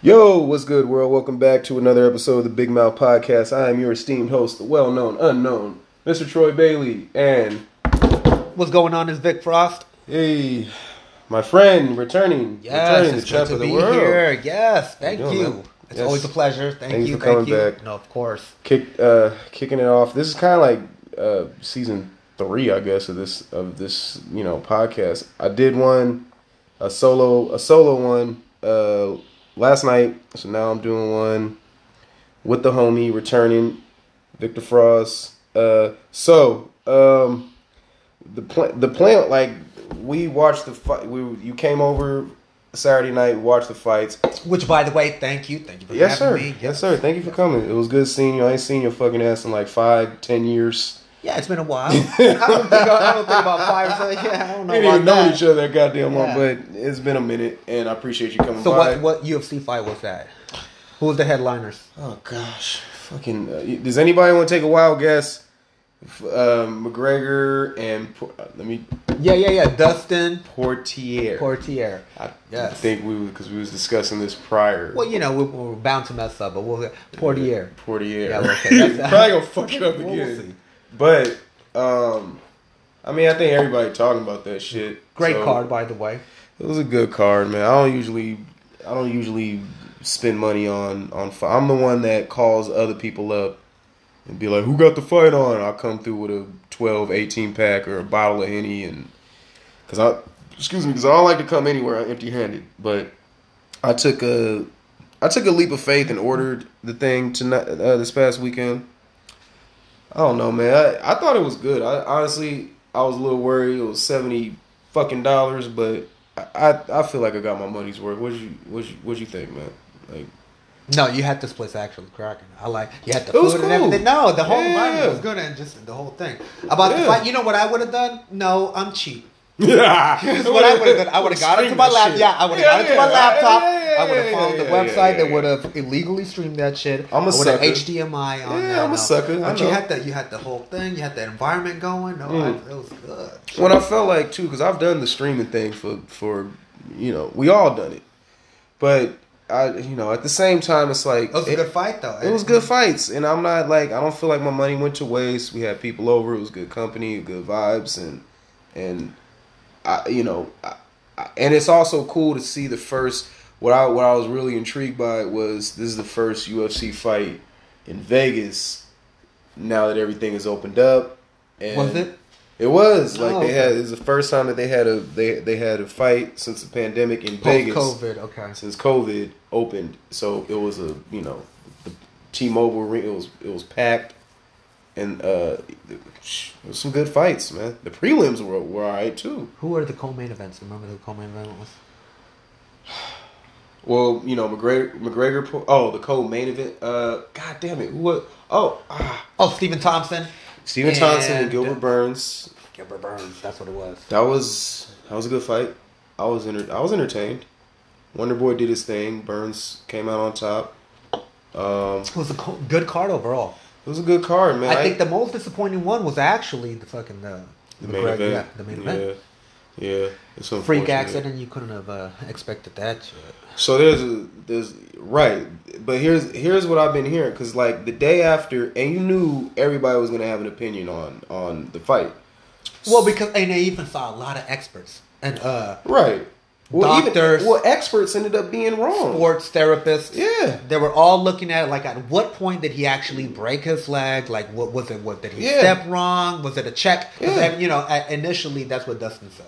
Yo, what's good, world? Welcome back to another episode of the Big Mouth Podcast. I am your esteemed host, the well known, unknown, Mr. Troy Bailey. And What's going on is Vic Frost. hey, my friend, returning, Yes, returning it's the good to of the be world. here. Yes, thank you. It's Yes. always a pleasure. Thank Thanks you. for Thank coming you. back. No, of course. Kick, uh, kicking it off. This is kind of like uh, season three, I guess, of this of this you know podcast. I did one, a solo a solo one uh, last night, so now I'm doing one with the homie returning, Victor Frost. Uh, so um, the plan the plan like we watched the fight. We you came over Saturday night, watched the fights. Which, by the way, thank you. Thank you for Yes, having sir. me. Yes, sir. Thank you for coming. It was good seeing you. I ain't seen your fucking ass in like five, ten years. Yeah, it's been a while. I don't think I, don't think about five. So yeah, I don't know We ain't about even known that. each other that goddamn long, but it's been a minute, and I appreciate you coming So by. what what UFC fight was that? Who was the headliners? Oh gosh, fucking. Uh, does anybody want to take a wild guess? F- Um, McGregor and Por- uh, let me Yeah, yeah, yeah. Dustin Portier. Portier. I Yes. think we because we was discussing this prior. Well, you know, we, we're bound to mess up, but we'll Portier. Portier. Yeah, well, okay, that's- Probably gonna fuck it up again. we'll see. But um, I mean, I think everybody talking about that shit. Great So, card, by the way. It was a good card, man. I don't usually, I don't usually spend money on on. I'm the one that calls other people up and be like, "Who got the fight on?" I'll come through with a 12, 18 pack or a bottle of henny, and because I, excuse me, because I don't like to come anywhere empty handed. But I took a, I took a leap of faith and ordered the thing tonight uh, this past weekend. I don't know, man. I, I thought it was good. I honestly, I was a little worried. It was seventy fucking dollars, but I, I feel like I got my money's worth. What you what you what you think, man? Like No, you had this place actually cracking. I like you had the It food was and everything. No, the whole Yeah. environment was good and just the whole thing about the fight. You know what I would have done? No, I'm cheap. yeah, Here's what I would have done. I would have got into my laptop. Yeah, I would have got into my laptop. I would have found the website that would have illegally streamed that shit. I'm a I would have sucker. HDMI on. Yeah, there, I'm a sucker. But you had the you had the whole thing. You had the environment going. No, Mm. I, it was good. When I felt like too, because I've done the streaming thing for for you know we all done it, but I you know at the same time it's like It was a good fight though. It was good fights, and I'm not like I don't feel like my money went to waste. We had people over; it was good company, good vibes, and and I, you know, I, I, and it's also cool to see the first. What I what I was really intrigued by was this is the first UFC fight in Vegas. Now that everything is opened up, and Was it? It was like Oh, they had. It was the first time that they had a they they had a fight since the pandemic in Vegas COVID. Okay. since COVID opened. So it was a you know the T-Mobile ring. It was it was packed, and uh, it was some good fights, man. The prelims were were all right too. Who were the co-main events? Remember who the co-main event was? Well, you know McGregor McGregor. Oh, the co-main event. Uh, God damn it, who was? Oh, ah, Oh, Stephen Thompson. Stephen Thompson and And- Gilbert Burns. Gilbert Burns. That's what it was. That was that was a good fight. I was enter- I was entertained. Wonder Boy did his thing. Burns came out on top. Um, It was a co- good card overall. it was a good card, man. I think the most disappointing one was actually the fucking uh, the main McGregor- event. Yeah, the main event. Yeah, yeah. It's Freak accident. You couldn't have uh, expected that shit. So there's a, there's right, but here's here's what I've been hearing because like the day after, and you knew everybody was gonna have an opinion on on the fight. Well, because and they even saw a lot of experts and uh, Right. Well, Doctors. Even, well, experts ended up being wrong. sports therapists. Yeah. They were all looking at it like, at what point did he actually break his leg? Like, what was it? What did he Yeah. step wrong? Was it a check? Yeah. You know, initially that's what Dustin said.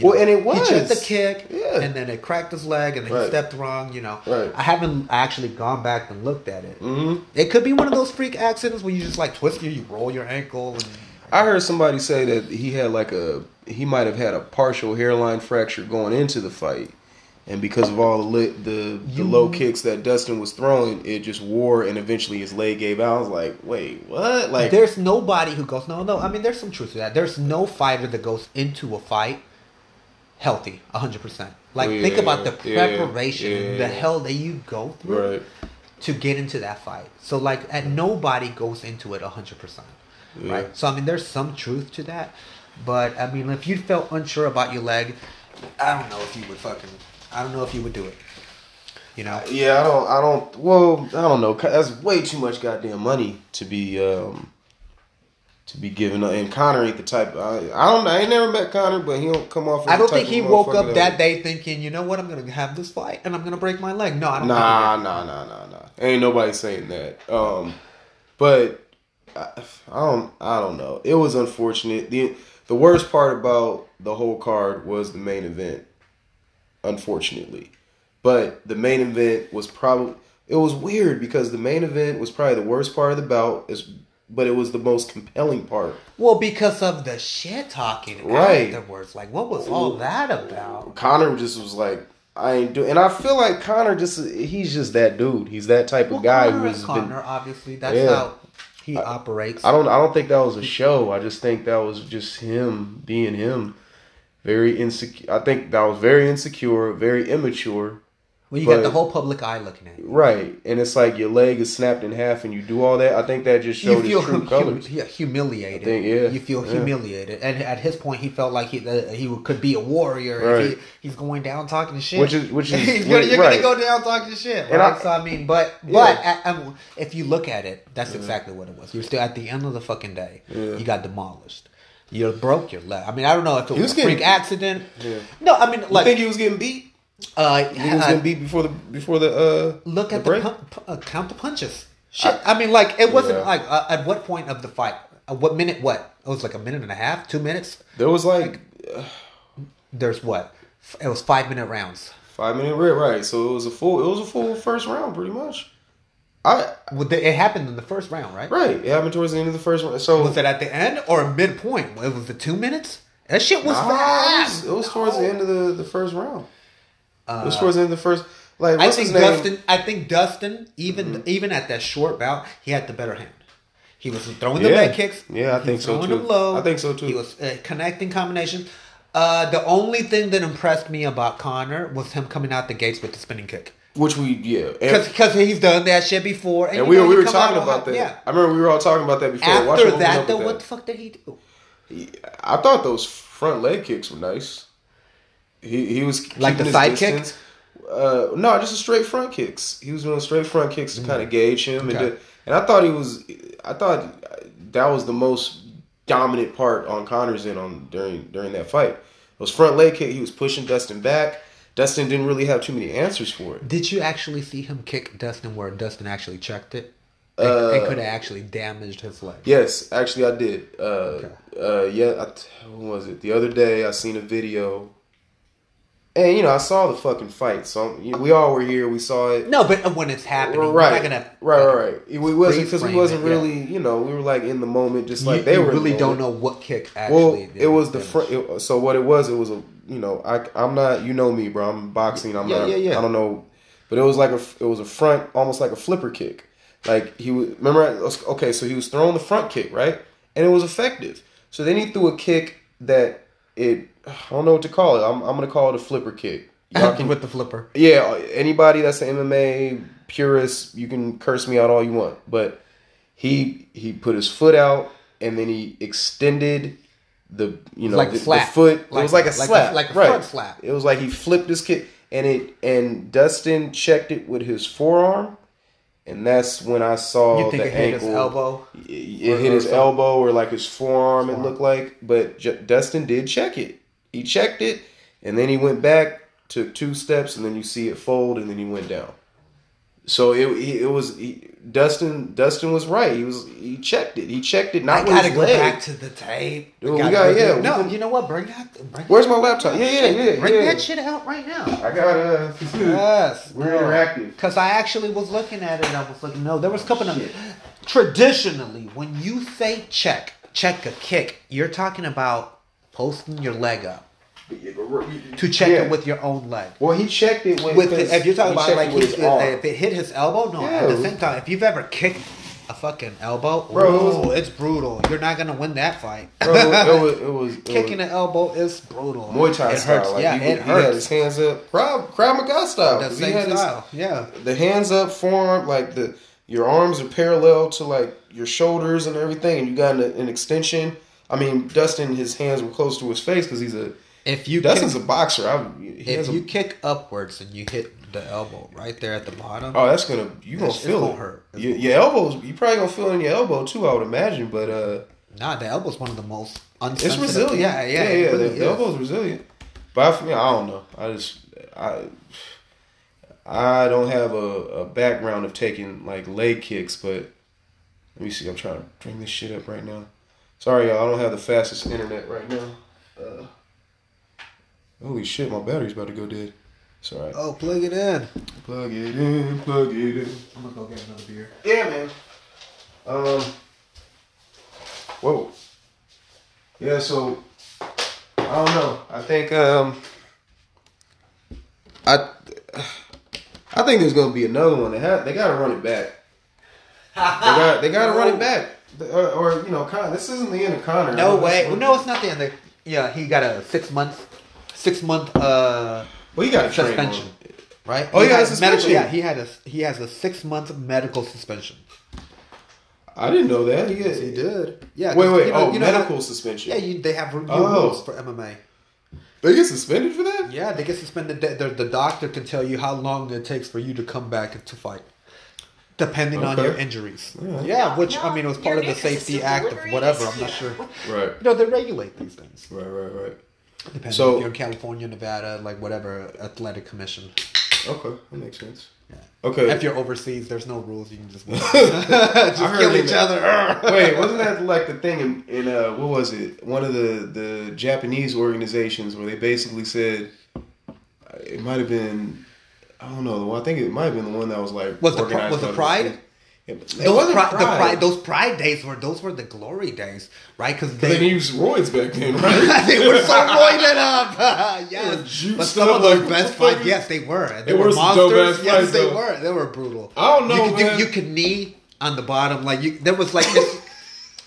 You Well, know, and it was. He checked the kick, Yeah. and then it cracked his leg, and then Right. he stepped wrong. You know, Right. I haven't actually gone back and looked at it. hmm It could be one of those freak accidents where you just like twist you, you roll your ankle, and I heard somebody say that he had like a he might have had a partial hairline fracture going into the fight, and because of all the lit, the the low kicks that Dustin was throwing, it just wore, and eventually his leg gave out. I was like, wait, what? Like, there's nobody who goes no no. I mean, there's some truth to that. There's no fighter that goes into a fight healthy, hundred percent. Like Oh, think about the preparation and yeah. the hell that you go through right? to get into that fight. So like, and nobody goes into it hundred percent, Yeah. right? So I mean, there's some truth to that, but I mean, if you felt unsure about your leg, I don't know if you would fucking, I don't know if you would do it. You know, Yeah, I don't. I don't. Well, I don't know. That's way too much goddamn money to be um to be given. And Conor ain't the type. I, I don't. Know, I ain't never met Conor, but he don't come off. As I don't think he woke up that day thinking, you know what, I'm gonna have this fight and I'm gonna break my leg. No, I don't. Nah, nah, nah, nah, nah. Ain't nobody saying that. Um, but I, I don't. I don't know. It was unfortunate. the The worst part about the whole card was the main event. Unfortunately, but the main event was probably. It was weird because the main event was probably the worst part of the bout. Is but it was the most compelling part. Well, because of the shit talking Right. afterwards. Like, what was all that about? Conor just was like, I ain't doing, and I feel like Conor just he's just that dude. He's that type of Well, guy Conor who is has Conor, been. obviously. That's Yeah. how he operates. I don't. I don't think that was a show. I just think that was just him being him. Very insecure. I think that was very insecure, very immature. When you but- got the whole public eye looking at you. Right, and it's like your leg is snapped in half, and you do all that. I think that just You showed feel his true hum- colors. yeah, humiliated. Think, yeah, You feel yeah. humiliated, and at his point, he felt like he uh, he could be a warrior. Right. If he, he's going down talking shit, Which is- which is- you're, you're right. gonna go down talking shit, And? I- so I mean, but Yeah. but at, um, if you look at it, that's exactly what it was. You're still at the end of the fucking day. Yeah. You got demolished. You broke your leg. I mean, I don't know if it was, was a freak accident. Yeah. No, I mean, You think he was getting beat? Uh, You think he was getting beat before the before the uh look at the, break? pun- pu- uh, count the punches. Shit, I, mean, like it wasn't Yeah. like uh, at what point of the fight? Uh, what minute? What it was like a minute and a half, two minutes. There was like There's what? It was five minute rounds. five minute red, right? So it was a full. It was a full first round, pretty much. I Well, the- It happened in the first round, right? right. It happened towards the end of the first round. So Was it at the end or midpoint? It was the two minutes. That shit was Nah, it fast. was, it was towards the end of the, the first round. Uh, end of the first. Like I think? Dustin. I think Dustin, even Mm-hmm. even at that short bout, he had the better hand. He was throwing the Yeah. leg kicks. Yeah, I He think was so, throwing too. them low. I think so, too. He was uh, connecting combinations. Uh, the only thing that impressed me about Conor was him coming out the gates with the spinning kick. Which we yeah, Because he's done that shit before. And, and we know, were we were talking about that. Yeah. I remember we were all talking about that before. After that, though, what the fuck did he do? I thought those front leg kicks were nice. He he was Like the side kick? Uh, no, just a straight front kicks. He was doing straight front kicks to kind of gauge him, and Mm. Did- and I thought he was. I thought that was the most dominant part on Conor's end on during during that fight. Those front leg kick, he was pushing Dustin back. Dustin didn't really have too many answers for it. Did you actually see him kick Dustin where Dustin actually checked it? It, Uh, it could have actually damaged his leg. Yes, actually, I did. Uh, uh, yeah, I, when was it? The other day, I seen a video, and you know, I saw the fucking fight. So we all were here. We saw it. No, but uh, when it's happening, right, gonna right, right, right. We wasn't because we wasn't it, yeah. really, you know, we were like in the moment, just You, like they you were. in the really don't know what kick actually. Well, it was the front. So what it was, it was a you know, I I'm not you know me, bro. I'm boxing. I'm Yeah, not. yeah, yeah. I don't know, but it was like a it was a front, almost like a flipper kick. Like he was remember. Okay, so he was throwing the front kick right, and it was effective. So then he threw a kick that it I don't know what to call it. I'm I'm gonna call it a flipper kick. Y'all can with the flipper. yeah, anybody that's an MMA purist, you can curse me out all you want, but he he put his foot out and then he extended the you know Like the, the foot. it was like a like a- slap, like a right. front slap. It was like he flipped his kick and it and Dustin checked it with his forearm, and that's when I saw You think the it hit ankle. his elbow? It, it hit his elbow or like his forearm. It looked like, but J- Dustin did check it. He checked it, and then he went back, took two steps, and then you see it fold, and then he went down. So it it, was he, Dustin. Dustin was right. He was he checked it. He checked it. Not I gotta go leg. back to the tape. Dude, we Gotta got- go yeah, we No, can- you know what? Bring that. Bring Where's my laptop? Yeah, yeah, yeah. Bring yeah. that shit out right now. I got uh. Yes, We're interactive. Because I actually was looking at it. and I was looking. No, there was a couple of. Traditionally, when you say check, check a kick, you're talking about posting your leg up to check Yeah. it with your own leg. Well, he checked it with. With his, if you're talking about like it with he, his uh, arm. if it hit his elbow, no. At the same time, if you've ever kicked a fucking elbow, Bro, ooh, it's brutal. You're not gonna win that fight. Bro, it was it was it Kicking was an elbow is brutal. Muay Thai it style. hurts. Like yeah, he, it he had his hands up, Krav, Krav Maga style. That 'cause he same had his- style. Yeah. the hands up, forearm, like the your arms are parallel to like your shoulders and everything, and you got an, an extension. I mean, Dustin, his hands were close to his face because he's a If you Dustin's kick, a boxer. I, he if has a, you kick upwards and you hit the elbow right there at the bottom. Oh, that's gonna you gonna feel it. hurt. Your, your elbows, you probably gonna feel it in your elbow too. I would imagine, but uh, Nah, the elbow's one of the most it's resilient. Yeah, yeah, yeah. yeah really the, the elbow's resilient. But I, for me, I don't know. I just I I don't have a, a background of taking like leg kicks, but let me see. I'm trying to bring this shit up right now. Sorry, y'all. I don't have the fastest internet right now. Uh, holy shit, my battery's about to go dead. It's alright. Oh, plug it in. Plug it in, plug it in. I'm gonna go get another beer. Yeah, man. Um. Whoa. Yeah, so I don't know. I think um. I I think there's gonna be another one. They have they gotta run it back. They got they gotta run it back. Or, or you know, Con- this isn't the end of Conor. No way. know No, it's not the end. Of, Yeah, he got a six month, six month uh Well, you got suspension, right? Oh, he got suspension? Medical, yeah, he had a he has a six month medical suspension. I didn't know that. He, He did. Yeah. Wait, wait. you know- oh, you know medical suspension. yeah, you, they have Oh. rules for MMA. they get suspended for that. Yeah, they get suspended. The, the, the doctor can tell you how long it takes for you to come back to fight, depending on your injuries. Yeah. Yeah, which I mean, it was part of the Safety Act of whatever. I'm not sure. Right. You know, they regulate these things. Right. Right. Right. Depending So- if you're in California, Nevada, like whatever athletic commission. Okay, that makes sense. Yeah. Okay. If you're overseas, there's no rules. You can just, just kill each the- other. Wait, wasn't that like the thing in, in uh, what was it? One of the the Japanese organizations where they basically said uh, it might have been I don't know. one- I think it might have been the one that was like Was the Pri- organized was the Pride? Yeah, Those wasn't pride, the Pride. those pride days were those were the glory days, right? Because they they didn't roids back then, right? they were so roided up. Yes, but some of those like best fights, yes, they were. They were were some dope-ass monsters. Yes, fights, they though. were. They were brutal. I don't know, You could, you, you could knee on the bottom, like you. There was like this.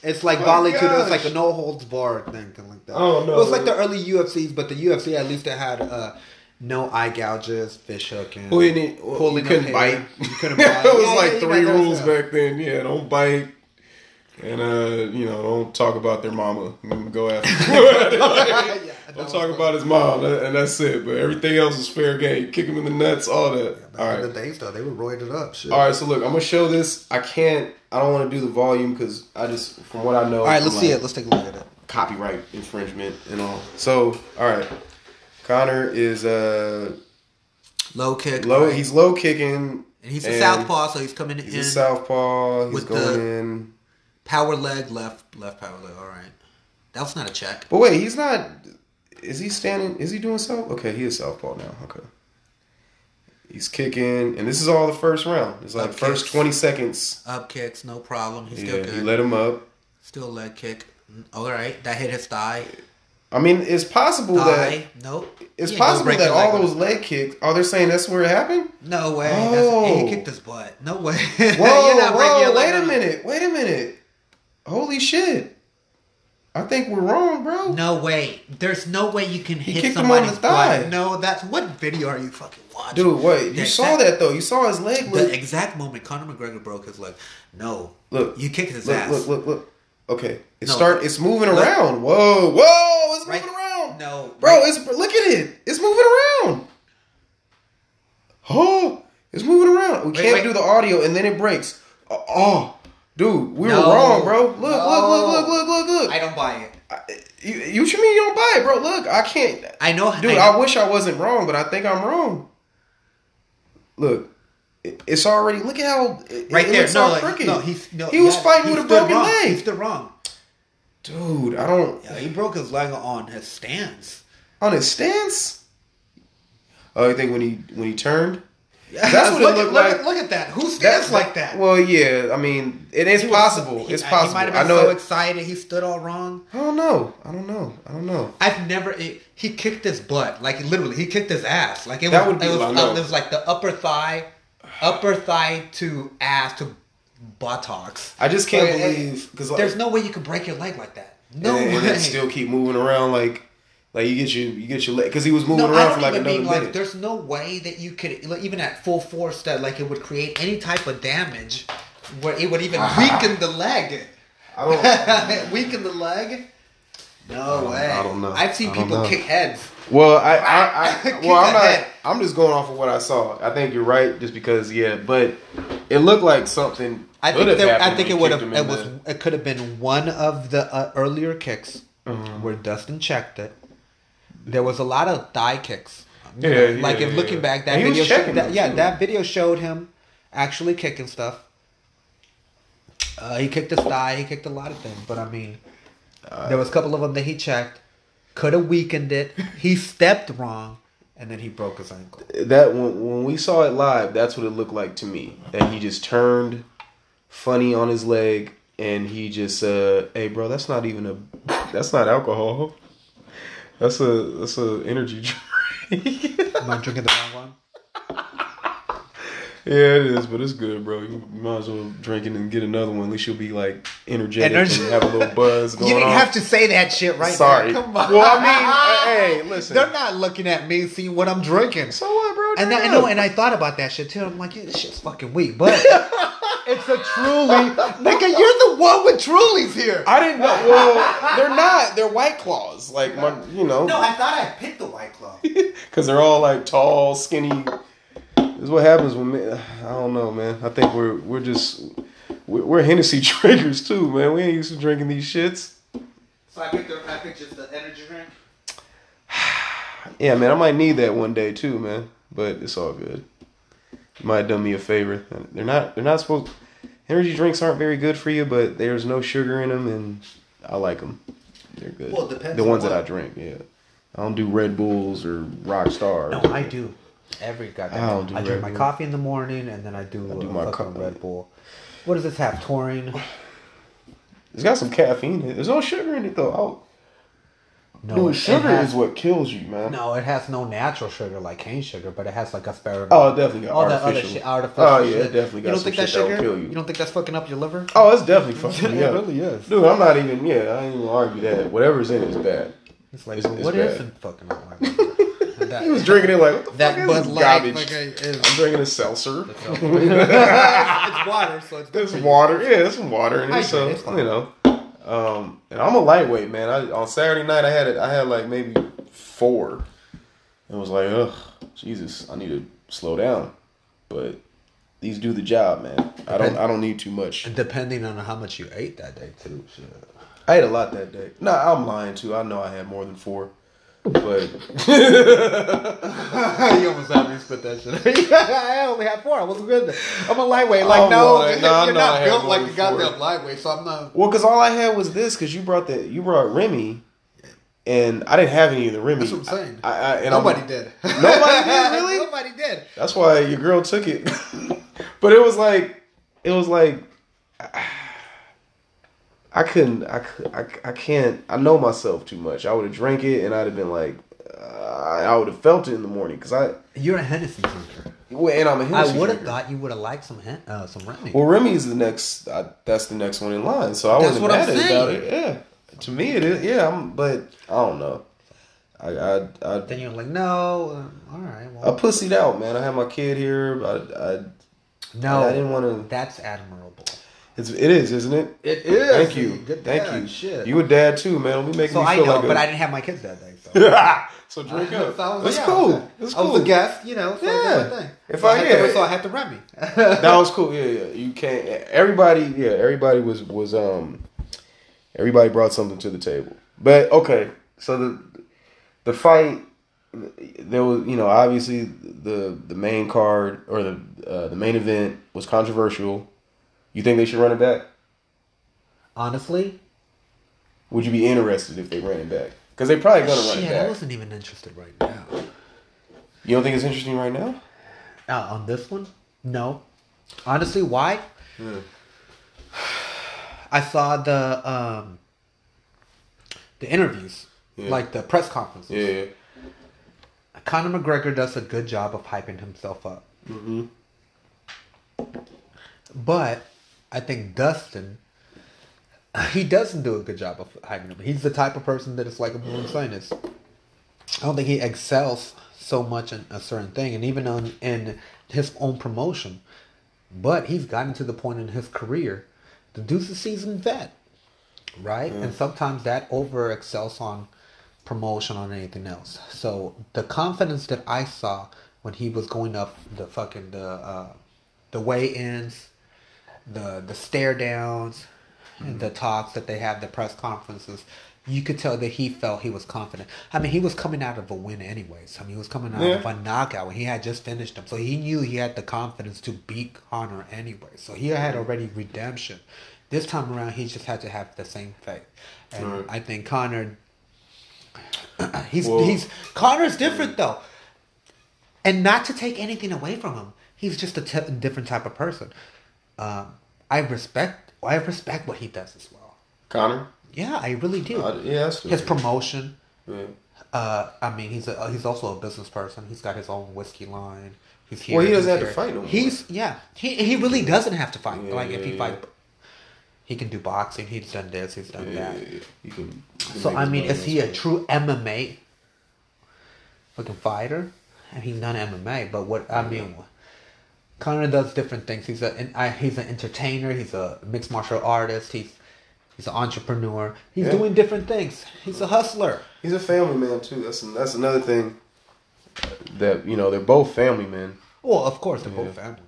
It's like Oh, volley too. Was like a no holds barred thing, like that. Oh, no, It was like the early UFCs, but the UFC at least it had uh, no eye gouges, fish hooking, Well, you need- well, pulling you couldn't of bite. You couldn't bite. it was Yeah, like yeah, three rules yeah. back then. Yeah, don't bite. And uh, you know, don't talk about their mama. Go after. that don't talk funny. about his mom, and that's it. But everything else is fair game. Kick him in the nuts, all that. Back all in the days though, they were roided up. Shit. all right. So look, I'm gonna show this. I can't. I don't want to do the volume because I just, from what I know, All right, let's see it. Let's take a look at it. Copyright infringement and all. So, all right, Conor is uh Low kick. low. right? He's low kicking. and he's a and southpaw, so he's coming He's in a southpaw. He's with going in. power leg, left, left power leg. All right, that's not a check. But wait, he's not. Is he standing? Is he doing south? Okay, he is southpaw now. Okay. He's kicking, and this is all the first round. It's like Up first kicks. twenty seconds. Up kicks, no problem. He's still Yeah, good. he let him up. still leg kick. All right, that hit his thigh. I mean, it's possible that Nope. it's You ain't gonna possible that leg all those leg kicks. Are they saying that's where it happened? No way. Oh. That's, he kicked his butt. No way. Whoa, whoa! Wait a minute! Wait a minute! Holy shit! I think we're wrong, bro. No way. There's no way you can hit kicked him on somebody's the thigh. butt. No, that's what video are you fucking watching? Dude, wait! You saw that though. You saw his leg. The exact moment Conor McGregor broke his leg. No. look, You kicked his look, ass. look, look, look. Okay, it No. start. It's moving Look. around. Whoa, whoa! It's Right- moving around. No. Bro, right- it's look at it. It's moving around. Oh, it's moving around. We Wait, can't wait. do the audio and then it breaks. Oh, oh, dude, we No. were wrong, bro. Look, No. look, look, look, look, look, look. I don't buy it. I- you, you, you mean you don't buy it, bro? Look, I can't. I know. Dude, I, I wish I wasn't wrong, but I think I'm wrong. Look, it's already. Look at how it, right it there. No, like, crooked. no, he's no. he was yeah, fighting he with a broken wrong. He leg, stood wrong. dude. I don't Yeah, he broke his leg on his stance. on his stance. Oh, you think when he when he turned? That's what it look, looked at, look, like. At, look at that. Who stands like that? Well, yeah. I mean, it is He possible. he- it's He possible. might have I know. so it- excited. He stood all wrong. I don't know. I don't know. I don't know. I've never. It, he kicked his butt. Like literally, he kicked his ass. Like it That was. would be- it, was uh, it was like the upper thigh, upper thigh to ass to buttocks. I just can't Like, believe because like, There's no way you could break your leg like that. No and, way. and then still keep moving around like like you get your you get your leg because he was moving no, around for like another mean like there's no way that you could like, even at full force that like it would create any type of damage where it would even weaken the leg. I don't. weaken the leg. No way. I don't know. I've seen people kick heads. Well, I, I, I well, I'm not. head. I'm just going off of what I saw. I think you're right, just because, yeah. But it looked like something. I think there, I think it would have. It was. the- It could have been one of the uh, earlier kicks Uh-huh. where Dustin checked it. There was a lot of thigh kicks. Yeah, know, yeah, like if yeah, looking yeah. back, that And he was video, showed, that, yeah, that video showed him actually kicking stuff. Uh, he kicked his thigh. He kicked a lot of things, but I mean, Uh, there was a couple of them that he checked. Could have weakened it. He stepped wrong, and then he broke his ankle. that when, when we saw it live, that's what it looked like to me. That he just turned funny on his leg, and he just, uh, hey, bro, that's not even a, that's not alcohol. That's a that's a energy drink. Am I drinking the wrong? Yeah, it is, but it's good, bro. You might as well drink it and get another one. At least you'll be like energetic Energy- and have a little buzz going You didn't on. have to say that shit right Sorry. there. Come on. Well, I mean, hey, listen. They're not looking at me seeing what I'm drinking. So what, bro? And I know, and I thought about that shit too. I'm like, yeah, this shit's fucking weak, but it's a truly, nigga. You're the one with Trulies here. I didn't know. Well, they're not. They're white claws. Like my, you know, No, I thought I picked the White Claw. because they're all like tall, skinny. This is what happens when me- I don't know, man. I think we're we're just we're, we're Hennessy drinkers too, man. We ain't used to drinking these shits. So I picked, the, I picked just the energy drink. Yeah, man, I might need that one day too, man. But it's all good. You might have done me a favor. They're not. They're not supposed. Energy drinks aren't very good for you, but there's no sugar in them, and I like them. They're good. Well, it depends The on ones that what. I drink, yeah. I don't do Red Bulls or Rock Stars. No, I do. Every goddamn. I I, don't do drink Red my Bull. coffee in the morning, and then I do, I do a my fucking co- Red Bull. What does this have? Taurine? It's got some caffeine. in it. There's no sugar in it though. No, Dude, it- it sugar has- is what kills you, man. No, it has no natural sugar like cane sugar, but it has like aspartame. Oh, it definitely got all that other artificial. shit, artificial. Oh, yeah, shit. it definitely got You don't some think that shit that will sugar? kill you. You don't think that's fucking up your liver? Oh, it's definitely fucking me It really is. Dude, I'm not even. Yeah, I ain't even argue that. Whatever's in it is bad. It's like, It's- well, it's what bad. isn't fucking up my liver? That, He was drinking it like what the that fuck Bud Light garbage? fucking is. I'm drinking a seltzer. it's water, so it's. It's you. water. Yeah, it's some water it. So fine. you know, um, and I'm a lightweight man. I, on Saturday night, I had it. I had like maybe four. It was like, ugh, Jesus, I need to slow down. But these do the job, man. I don't. I don't need too much. And depending on how much you ate that day too. Shit. I ate a lot that day. No, I'm lying too. I know I had more than four. But you almost had me spit that shit. I only had four. I wasn't good. I'm a lightweight. Like I'm no, lying. No, you're I not built like a goddamn four. lightweight. So I'm not. well, because all I had was this. Because you brought the you brought Remy, and I didn't have any of the Remy. That's what I'm saying. I, I, and Nobody I'm, did. Nobody did, really? Nobody did. That's why your girl took it. but it was like, it was like, I couldn't, I, I, I can't, I know myself too much. I would have drank it and I'd have been like, uh, I would have felt it in the morning because I, You're a Hennessy drinker. well, and I'm a Hennessy I would have thought you would have liked some Hen- uh, some Remy. Well, Remy's the next. I, that's the next one in line. So I That's wasn't mad about it. Yeah, to me it is. Yeah, I'm, but I don't know. I I I, then you're like, no, um, all right. I Well, pussied out, man. I had my kid here. I I, no, I didn't want to. That's admirable. It's it is, isn't it? It is. Thank you. Good Thank you. Shit. You a dad too, man. Be making so me I feel know, like but I didn't have my kids that day. So. so drink up. So I was That's yeah, cool. I was, That's I was cool. a guest, you know. So Yeah. If so I- I, had yeah. to, so I had to Remy. that was cool. Yeah, yeah. You can't. Everybody, yeah. Everybody was was um. Everybody brought something to the table. But okay, so the the fight there was you know obviously the the main card or the uh, the main event was controversial. You think they should run it back? Honestly, Would you be interested if they ran it back? Because they probably gonna run shit, it I wasn't even interested right now. You don't think it's interesting right now? Uh, on this one, no. Honestly, why? Yeah. I saw the um the interviews, Yeah. like the press conferences. Yeah. Conor McGregor does a good job of hyping himself up. Mm-hmm. But I think Dustin, he doesn't do a good job of hiding him. He's the type of person that is like a saying is, I don't think he excels so much in a certain thing, and even on in his own promotion. But he's gotten to the point in his career, the dude's a seasoned vet. right? And sometimes that over excels on promotion on anything else. So the confidence that I saw when he was going up the fucking the uh, the weigh-ins, the the stare downs, and the mm-hmm. talks that they have, the press conferences. You could tell that he felt he was confident. I mean, he was coming out of a win anyways. I mean, he was coming out Yeah. of a knockout when he had just finished him. So he knew he had the confidence to beat Conor anyway. So he had mm-hmm. already redemption. This time around, he just had to have the same faith. And Right. I think Conor, he's Well- he's Conor's different though, and not to take anything away from him, he's just a t- different type of person. Um, I respect I respect what he does as well. Conor. Yeah, I really do. Uh, yeah, His promotion. yeah. Uh, I mean, he's a, he's also a business person. He's got his own whiskey line. He's here. Well, he doesn't have to fight more. He's yeah. He he really doesn't have to fight. Yeah, like if he fight, he can do boxing. He's done this. He's done that. You can. you So I mean, is he a true MMA fucking fighter? And he's not MMA, but what I mean, Conor does different things. He's a an- he's an entertainer. He's a mixed martial artist. He's he's an entrepreneur. He's Yeah. doing different things. He's a hustler. He's a family man too. That's that's another thing. That you know they're both family men, Well, of course, they're both family.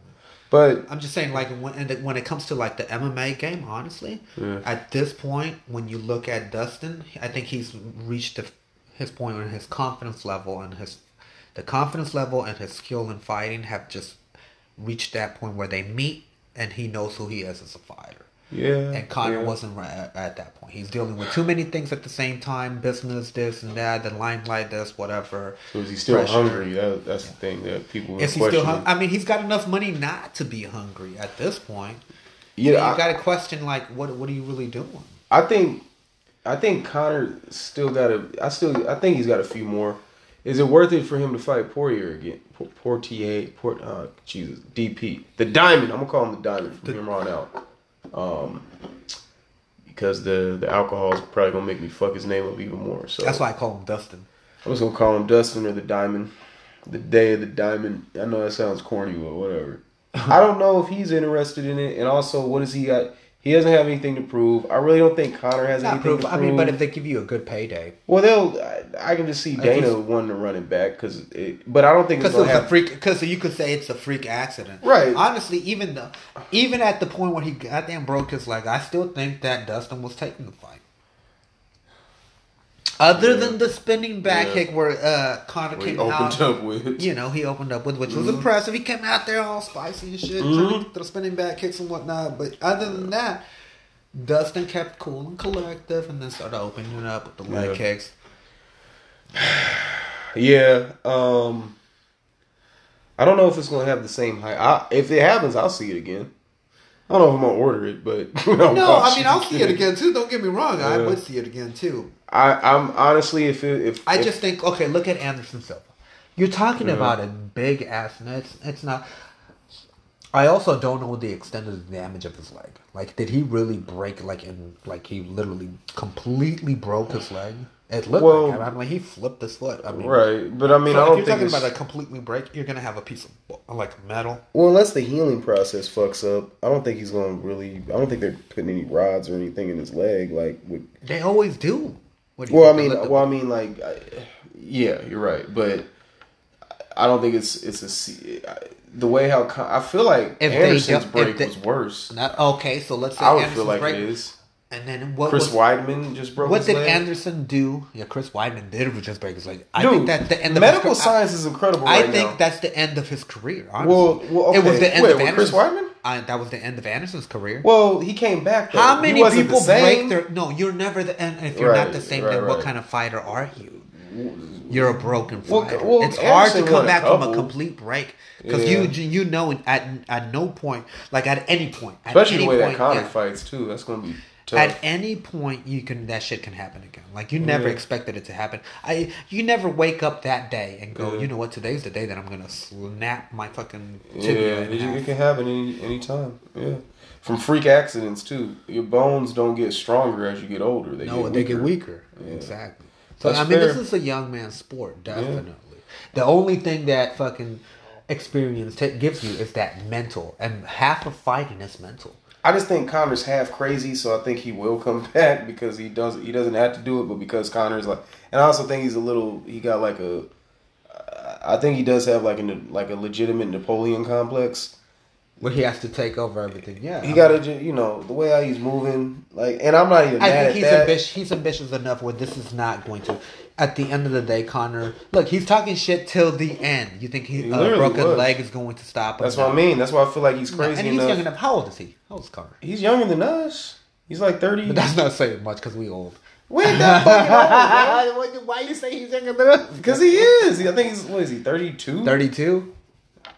but I'm just saying, like when when it comes to like the MMA game, honestly, Yeah. at this point, when you look at Dustin, I think he's reached the, his point where his confidence level and his the confidence level and his skill in fighting have just reached that point where they meet, and he knows who he is as a fighter. yeah. And Conor yeah. wasn't right at, at that point. He's dealing with too many things at the same time: business, this and that, the limelight, this, whatever. So is he still pressure. hungry? That, that's the thing that people Is he question. still hungry? I mean, he's got enough money not to be hungry at this point. Yeah, you I- got to question like, what what are you really doing? I think, I think Conor still got a. I still, I think he's got a few more. Is it worth it for him to fight Poirier again? Por- Portier, Port, uh, Jesus, DP, the Diamond. I'm gonna call him the Diamond from here on out. Um, because the the alcohol is probably gonna make me fuck his name up even more. So That's why I call him Dustin. I was gonna call him Dustin or the Diamond. The day of the Diamond. I know that sounds corny, but whatever. I don't know if he's interested in it, and also what does he got? He doesn't have anything to prove. I really don't think Conor has Not anything proof. to prove. I mean, but if they give you a good payday, well, they'll. I, I can just see Dana wanting to run it back because, but I don't think because it gonna was a freak. Because you could say it's a freak accident, Right. Honestly, even though, even at the point where he goddamn broke his leg, I still think that Dustin was taking the fight. Other Yeah. than the spinning back Yeah. kick where uh, Conor What he came opened out, up with. you know, he opened up with, which was Mhm. impressive. He came out there all spicy and shit, Mhm. to throw spinning back kicks and whatnot. But other than that, Dustin kept cool and collective, and then started opening it up with the leg Yeah. kicks. Yeah. Um. I don't know if it's gonna have the same height. I, if it happens, I'll see it again. I don't know if I'm gonna order it, but No, I mean I'll see it again too. Don't get me wrong, I would see it again too. I, I'm honestly, if it, if I if- just think, okay, look at Anderson Silva. You're talking Yeah. about a big ass, and it's it's not. I also don't know the extent of the damage of his leg. Like, did he really break? Like, in like he literally completely broke his leg. It looked Well- like. I'm like he flipped his foot. I mean, right, but I mean, so I don't if you're think talking it's, about a completely break, you're gonna have a piece of like metal. well, unless the healing process fucks up, I don't think he's gonna really. I don't think they're putting any rods or anything in his leg, like with They always do. What do you Well, I mean, well, I mean, like, I, yeah, you're right, but I don't think it's it's a the way how I feel like If Anderson's break they- was worse. Not, okay, so let's say I would Anderson's feel like break, it is. and then what Chris was Weidman just broke. What did leg. Anderson do? Yeah, Chris Weidman did with just break his leg. I Dude, think that's the end of medical his, science is incredible. I, I right think now. that's the end of his career. Honestly. Well, well, it was the end Wait, of with Chris Weidman? I, that was the end of Anderson's career. Well, he came back. Though. How many people the break their? No, you're never the end. If you're Right, not the same, right, then what kind of fighter are you? You're a broken fighter. well, it's hard to come won a back from a complete break because Yeah. you you know at at no point, like at any point, at Especially any the way point, that Conor yeah. fights too. That's gonna be tough. At any point, you can that shit can happen again. Like you never Yeah. expected it to happen. I you never wake up that day and go, Yeah. you know what? Today's the day that I'm gonna snap my fucking yeah, it, it can happen any any time. Yeah, from freak accidents too. Your bones don't get stronger as you get older. They no, get they weaker. get weaker. Yeah. Exactly. So That's I mean, this is a young man's sport, definitely. The only thing that fucking experience t- gives you is that mental, and half of fighting is mental. I just think Conor's half crazy, so I think he will come back because he does. He doesn't have to do it, but because Conor's like, and I also think he's a little. He got like a. I think he does have like a like a legitimate Napoleon complex. Where he has to take over everything. Yeah, He got to, you know, the way how he's moving, like, and I'm not even I mad think at he's ambitious. He's ambitious enough where this is not going to. At the end of the day, Conor, look, he's talking shit till the end. You think he, He uh, broken was. leg is going to stop him? That's what I mean. That's why I feel like he's crazy and he's enough. young enough. How old is he? How old is Conor? He's younger than us. He's like thirty. But that's not saying much because we old. fucking old. Why you say he's younger than us? Because he is. I think he's what is he? Thirty two. Thirty-two.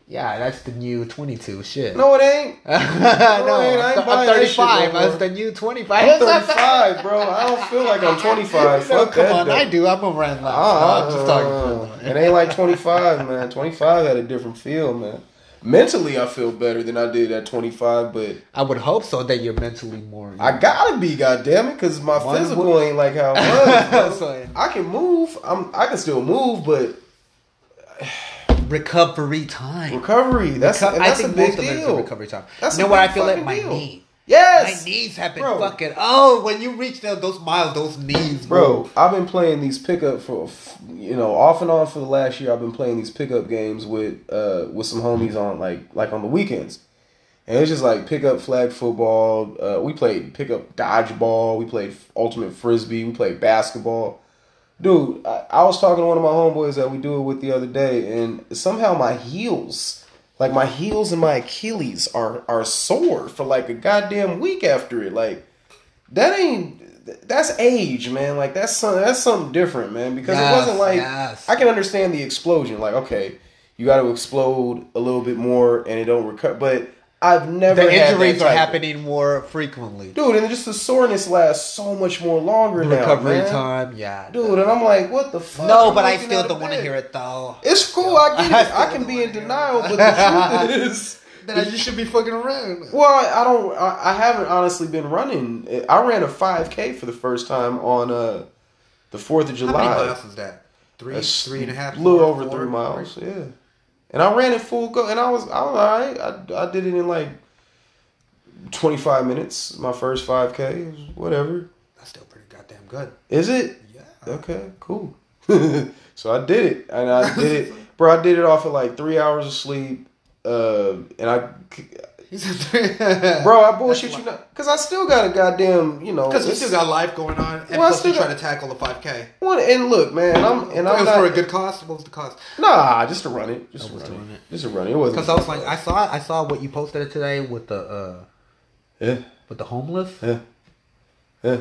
Yeah, that's the new twenty-two. Shit. No, it ain't. no, I ain't I'm, buying that shit no the new twenty-five. I'm 35, bro. I don't feel like I'm 25. No, Fuck come on, though. I do. I'm around that. Uh, I'm just talking. it ain't like 25, man. 25 had a different feel, man. Mentally, I feel better than I did at 25, but I would hope so that you're mentally more. I gotta be, goddamn it, because my One physical would- ain't like how it was. So- I can move. I'm. I can still move, but recovery time. recovery. That's Reco- and I think a big most of it is deal. recovery time. That's you know what I feel like my deal. knee. Yes, My knees have been Bro. fucking. Oh, when you reach those, those miles, those knees, Bro, bro. I've been playing these pickup for you know off and on for the last year. I've been playing these pickup games with uh with some homies on like like on the weekends, and it's just like pickup flag football. Uh, we played pickup dodgeball. We played ultimate frisbee. We played basketball. Dude, I, I was talking to one of my homeboys that we do it with the other day, and somehow my heels, like my heels and my Achilles, are are sore for like a goddamn week after it. Like that ain't that's age, man. Like that's some, that's something different, man. Because Yes, it wasn't like yes. I can understand the explosion. Like okay, you got to explode a little bit more and it don't recover. But I've never The had injuries that are happening more frequently. dude, and just the soreness lasts so much more longer now, recovery man. time, yeah. dude. And I'm like, what the fuck? no, I'm but I still don't want to hear it though. It's cool. I get I it. I can be in denial, but the truth is. Then you should be fucking around. Well, I don't. I, I haven't honestly been running. I ran a 5K for the first time on uh, the Fourth of How July. many miles is that? Three, That's three and a half. A little over four, three miles. Yeah, and I ran it full go, and I was I was all right. I I did it in like 25 minutes. My first 5K, whatever. That's still pretty goddamn good. Is it? Yeah. Okay, cool. so I did it, and I did it, bro. I did it off of like three hours of sleep, uh, and I, bro, I bullshit you not, cause I still got a goddamn, you know, Because we still got life going on, and Well, I plus still we try got- to tackle the 5K. One, and look, man, I'm and it I'm was not, for a good cause. What was the cost? Nah, just to run it, just to was run to it. run it. just to run it. It wasn't Because I was like, I saw, I saw what you posted today with the, uh, yeah, with the homeless. yeah, yeah.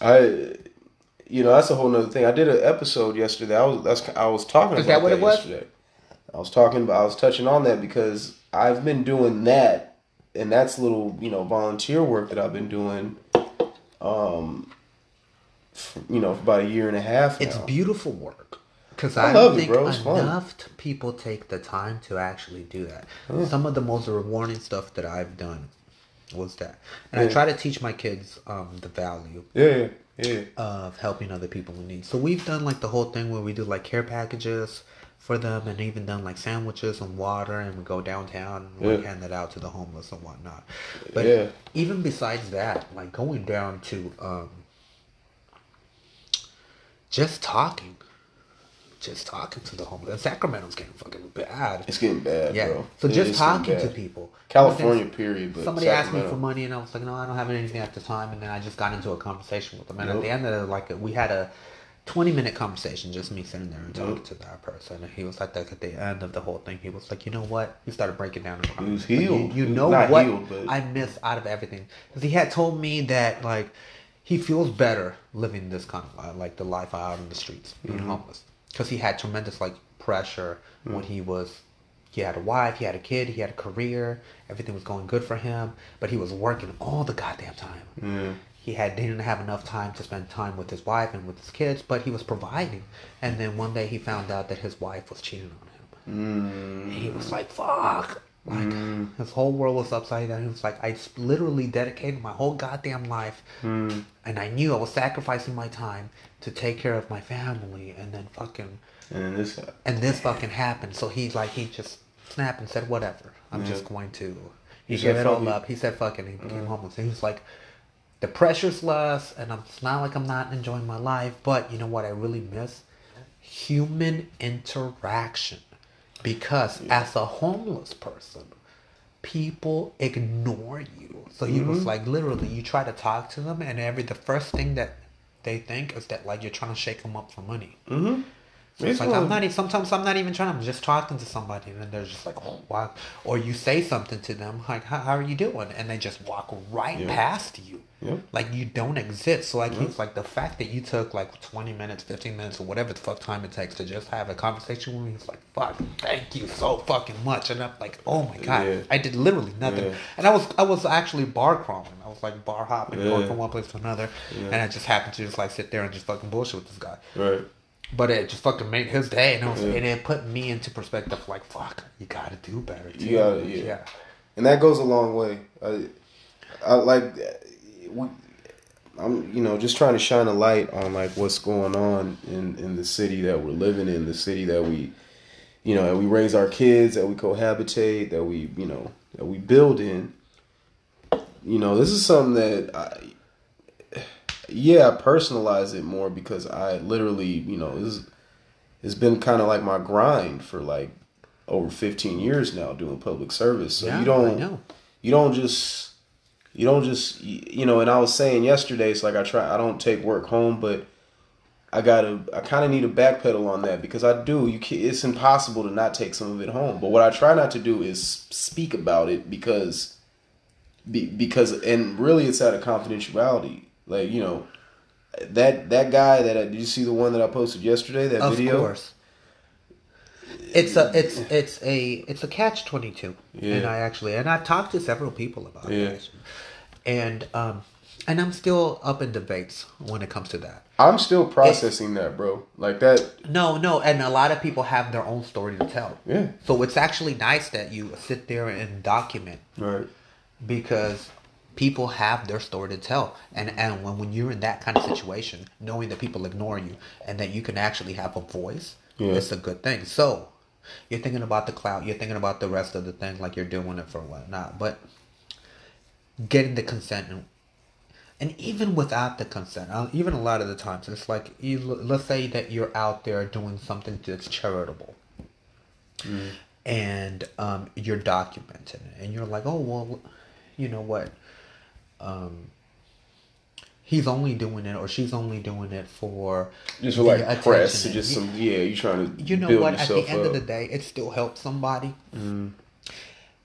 I, you know, that's a whole nother thing. I did an episode yesterday. I was that's I was talking Is about that what it was? yesterday. I was talking about I was touching on that because I've been doing that, and that's little you know volunteer work that I've been doing. Um, for, you know, for about a year and a half. It's beautiful work. Because I I, don't it, think bro. It's fun. enough t- people take the time to actually do that. Some of the most rewarding stuff that I've done was that, and I try to teach my kids um, the value Yeah, yeah. of helping other people in need. So we've done like the whole thing where we do like care packages for them, and even done like sandwiches and water, and we go downtown and we Yeah. hand it out to the homeless and whatnot. But Yeah. even besides that, like going down to um, just talking, just talking to the homeless. Sacramento's getting fucking bad. It's getting bad, Yeah. bro. So just talking to people. California, period. But Somebody asked me for money, and I was like, "No, I don't have anything at the time." And then I just got into a conversation with them, and at the end of it, like we had a twenty-minute conversation, just me sitting there and talking Yep. to that person. And he was like, that at the end of the whole thing, he was like, "You know what?" He started breaking down. He was Like, healed. You, He you was know what healed, but- I miss out of everything because he had told me that like he feels better living this kind of life, like the life out in the streets, being Mm-hmm. homeless, because he had tremendous like pressure when he was he had a wife, he had a kid, he had a career, everything was going good for him, but he was working all the goddamn time. He had didn't have enough time to spend time with his wife and with his kids, but he was providing. And then one day he found out that his wife was cheating on him. And he was like, "Fuck!" Like mm. his whole world was upside down. He was like, "I literally dedicated my whole goddamn life, mm. and I knew I was sacrificing my time to take care of my family, and then fucking." And this, and this fucking happened. So he like he just snapped and said, "Whatever. I'm Yeah. just going to He He gave it all "Fuck up. He said, "Fucking," it." He became homeless. He was like, "The pressure's less, and I'm, it's not like I'm not enjoying my life, but you know what? I really miss human interaction because as a homeless person." People ignore you. So he Mm-hmm. was like, literally, you try to talk to them, and every the first thing that they think is that like you're trying to shake them up for money. Mm-hmm. So it's like I'm not even. Sometimes I'm not even trying. I'm just talking to somebody, and then they're just like, "Oh, wow!" Or you say something to them, like, "How, how are you doing?" And they just walk right Yeah. past you, Yep. like you don't exist. So like it's like the fact that you took like 20 minutes, 15 minutes, or whatever the fuck time it takes to just have a conversation with me. He's like, "Fuck, thank you so fucking much," and I'm like, "Oh my god, Yeah. I did literally nothing." Yeah. And I was I was actually bar crawling. I was like bar hopping, going from one place to another, Yeah. and I just happened to just like sit there and just fucking bullshit with this guy. Right. But it just fucking made his day, and it, was, Yeah. and it put me into perspective. Like, fuck, you gotta do better. Too. You gotta- yeah. and that goes a long way. I, I like, we, I'm you know just trying to shine a light on like what's going on in in the city that we're living in, the city that we, you know, that we raise our kids, that we cohabitate, that we you know that we build in. You know, this is something that I, yeah, I personalize it more because I literally, you know, is, it's been kind of like my grind for like over 15 years now doing public service. So Yeah, you don't I know. you don't just you don't just you know and i was saying yesterday it's like i try i don't take work home but i gotta i kind of need to backpedal on that because i do you can it's impossible to not take some of it home but what i try not to do is speak about it because be, because and really it's out of confidentiality like you know that that guy that I, did you see the one that i posted yesterday that Of video course. It's a it's it's a it's a catch twenty two, Yeah. and I actually and I've talked to several people about Yeah. this, and um and I'm still up in debates when it comes to that. i'm still processing that bro like that No, no, and a lot of people have their own story to tell. yeah So it's actually nice that you sit there and document right because people have their story to tell. And and when, when you're in that kind of situation knowing that people ignore you and that you can actually have a voice Yeah. it's a good thing. So you're thinking about the clout you're thinking about the rest of the thing like you're doing it for whatnot. But getting the consent and and even without the consent uh, even a lot of the times it's like you let's say that you're out there doing something that's charitable. And um, you're documenting it, and you're like, oh well, you know what? Um, he's only doing it, or she's only doing it for just for like attention press, just some yeah. You trying to You know what? At the yourself end of the day, it still helps somebody, Mm-hmm.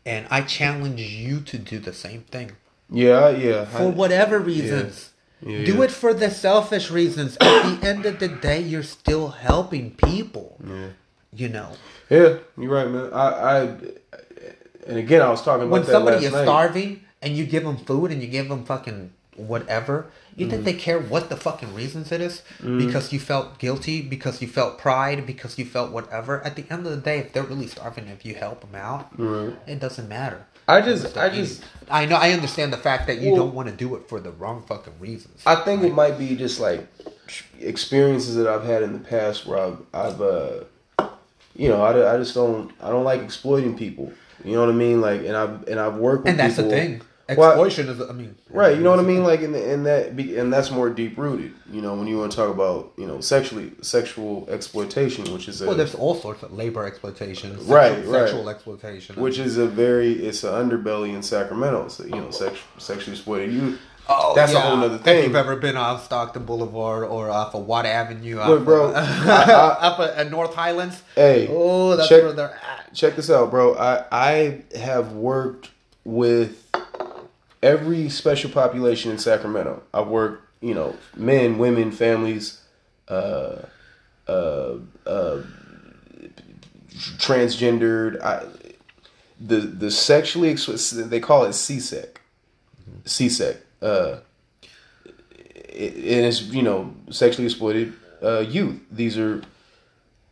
and I challenge you to do the same thing yeah, yeah. for I- whatever reasons. Yeah, do yeah. it for the selfish reasons. At the end of the day, you're still helping people. Yeah, You know. yeah. You're right, man. I, I, and again, I was talking about when somebody is night. starving and you give them food and you give them fucking whatever, you Mm-hmm. think they care what the fucking reasons it is? Because you felt guilty, because you felt pride, because you felt whatever. At the end of the day, if they're really starving, if you help them out, Right. it doesn't matter. I just, I just, I know, I understand the fact that you Well- don't want to do it for the wrong fucking reasons. I think it might be just like experiences that I've had in the past where I've, I've, uh, you know, I, I just don't, I don't like exploiting people. You know what I mean? Like, and I've, and I've worked with and that's the people- thing. Well, Exploitation is, I mean, Right, you know what I mean, like in the, in that, be- and that's more deep rooted. You know, when you want to talk about you know sexually sexual exploitation, which is a Well, there's all sorts of labor exploitation, sexual, Right, right. sexual exploitation, which is a very it's an underbelly in Sacramento. So you know, sex, sexually exploited you. Oh, that's a whole nother thing. If you've ever been off Stockton Boulevard or off of Watt Avenue, Look, off bro, of, I- up at, at North Highlands. Hey, oh, that's check- where they're at. Check this out, bro. I I have worked with every special population in Sacramento. I've worked, you know, men, women, families, uh, uh, uh, transgendered. I, the the sexually they call it CSEC, CSEC. Uh, it, it is you know sexually exploited uh, youth. These are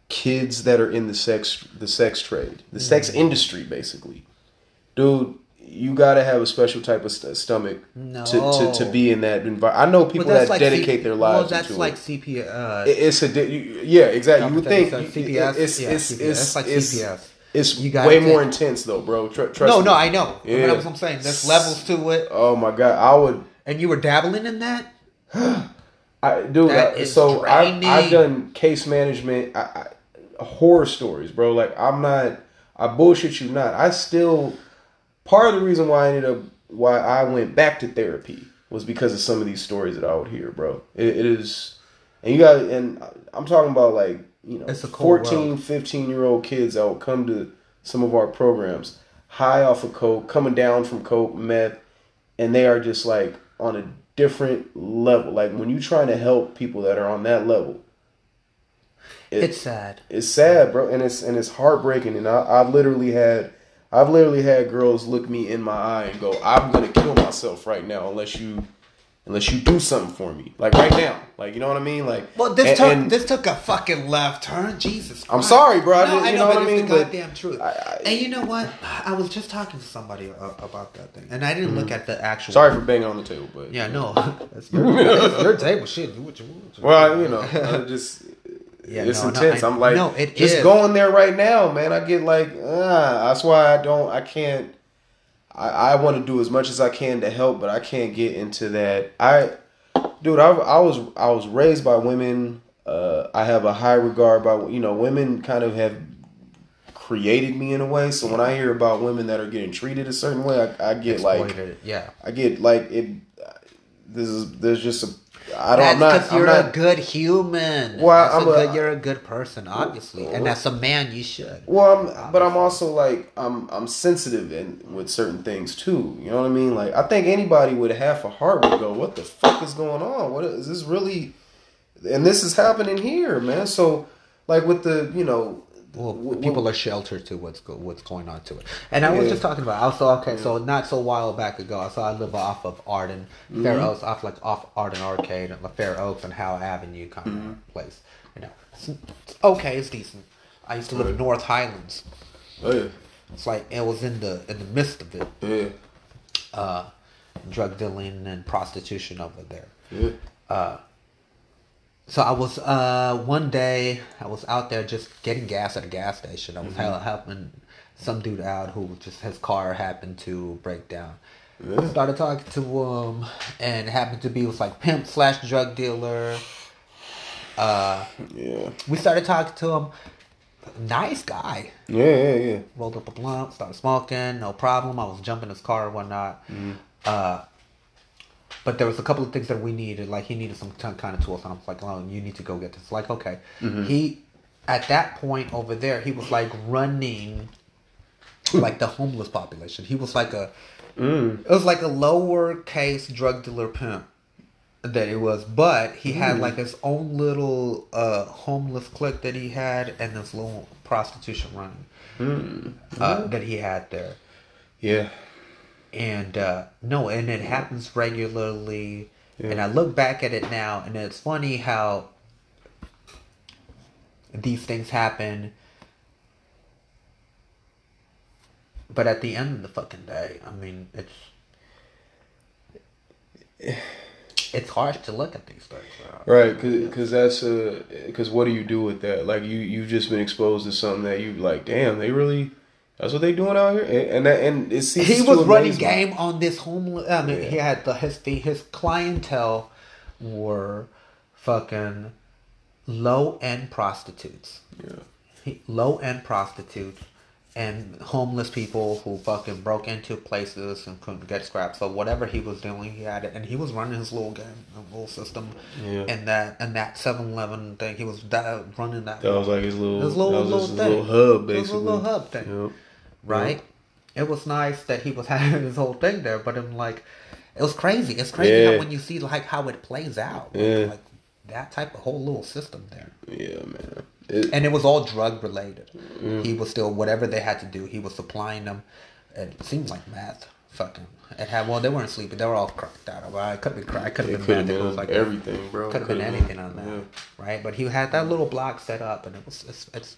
kids that are in the sex the sex trade, the sex industry, basically. Dude, you got to have a special type of st- stomach to, to to be in that environment. I know people that dedicate C- their lives to Well, that's like it. CP. Uh, It- It's a di- you- yeah, exactly. You would think CPS, It's yeah, it's CPS. it's like it's, CPS. it's You gotta way more intense though, bro. Tr- trust no, me. no, I know. Yeah. that's what I'm saying. There's levels to it, Oh my god, I would. and you were dabbling in that. I dude, That I, so I, draining. I've done case management, I, I, horror stories, bro. Like I'm not, I bullshit you not. I still part of the reason why I ended up why I went back to therapy was because of some of these stories that I would hear, bro. It, it is, and you got, and I'm talking about like you know, It's a 14, world. 15 year old kids that would come to some of our programs high off of coke, coming down from coke, meth, and they are just like on a different level. Like when you're trying to help people that are on that level, it- It's sad. it's sad, bro, and it's and it's heartbreaking. And I, I've literally had, I've literally had girls look me in my eye and go, "I'm gonna kill myself right now unless you, unless you do something for me, like right now, like you know what I mean, like." Well, this and- took and- this took a fucking left turn. Jesus, I'm sorry, bro. No, I you know, know what I mean? the goddamn truth. I- I- and you know what? I was just talking to somebody about that thing, and I didn't look at the actual. Mm-hmm. Sorry for banging on the table, but Yeah, no, that's your, that's your table. Shit, do what you want. Well, you know, I just Yeah, it's no, no, intense. I- I'm like, no, it just is. going there right now, man. I get like, ah, that's why I don't, I can't. I, I want to do as much as I can to help, but I can't get into that. I, dude, I, I was I was raised by women. Uh, I have a high regard by you know women. Kind of have created me in a way. So when I hear about women that are getting treated a certain way, I, I get like yeah. I get like it. This is there's just a. I don't. That's not. because I'm you're not. a good human. Well, a a- good, you're a good person, obviously, and as a man, you should. Well, I'm, but I'm also like I'm I'm sensitive in with certain things too. You know what I mean? Like I think anybody with half a heart would go, "What the fuck is going on? What is this really?" And this is happening here, man. So, like with the you know, Well, w- people are sheltered to what's go, what's going on to it. And I was just talking about. I saw okay, so not so while back ago, so I live off of Arden, mm-hmm. Fair Oaks, off like off Arden Arcade and Fair Oaks and Howe Avenue kind of mm-hmm. place. You know, it's, it's okay, it's decent. I used to live in North Highlands. oh yeah, It's like it was in the in the midst of it, yeah, uh, drug dealing and prostitution over there. yeah, uh, So I was uh one day I was out there just getting gas at a gas station. I was hel- helping some dude out who just his car happened to break down. Yeah. Started talking to him and it happened to be was like pimp slash drug dealer. Uh, yeah, we started talking to him. Nice guy. yeah, yeah, yeah. Rolled up a blunt, started smoking, no problem. I was jumping his car and whatnot. Uh, but there was a couple of things that we needed. Like he needed some t- kind of tools, and I was like, "Oh, you need to go get this." Like, okay. Mm-hmm. He, at that point over there, he was like running, like the homeless population. He was like a, mm. it was like a lowercase drug dealer pimp that it was, but he had mm. like his own little uh homeless clique that he had, and this little prostitution running mm. uh, mm-hmm. that he had there yeah. And uh, no, and it happens regularly. And I look back at it now, and it's funny how these things happen. But at the end of the fucking day, I mean, it's it's harsh to look at these things. bro. Right, because that's uh, because what do you do with that? Like you you've just been exposed to something that you like. Damn, they really that's what they doing out here, and and, that, and it ceases he was running game on this homeless. I mean, Yeah. he had the his the, his clientele were fucking low end prostitutes, Yeah, low end prostitutes, and homeless people who fucking broke into places and couldn't get scraps. So whatever he was doing, he had it, and he was running his little game, a little system, Yeah. and that and that 7-Eleven thing. He was that, running that. that was like his little His little- that was little just his thing. little hub It was a basically. little hub thing Yep. Right? It was nice that he was having his whole thing there, but I'm like, it was crazy. It's crazy Yeah. how when you see like how it plays out, Yeah. like that type of whole little system there, Yeah, man. It, and it was all drug related. Mm. He was still whatever they had to do. He was supplying them. It seemed like meth. Fucking. It had well, they weren't sleeping. They were all cracked out. Well, it could have been crack. Could it have been meth. It been was like everything, bro. Could have been anything on that, yeah. right? But he had that little block set up, and it was it's it's,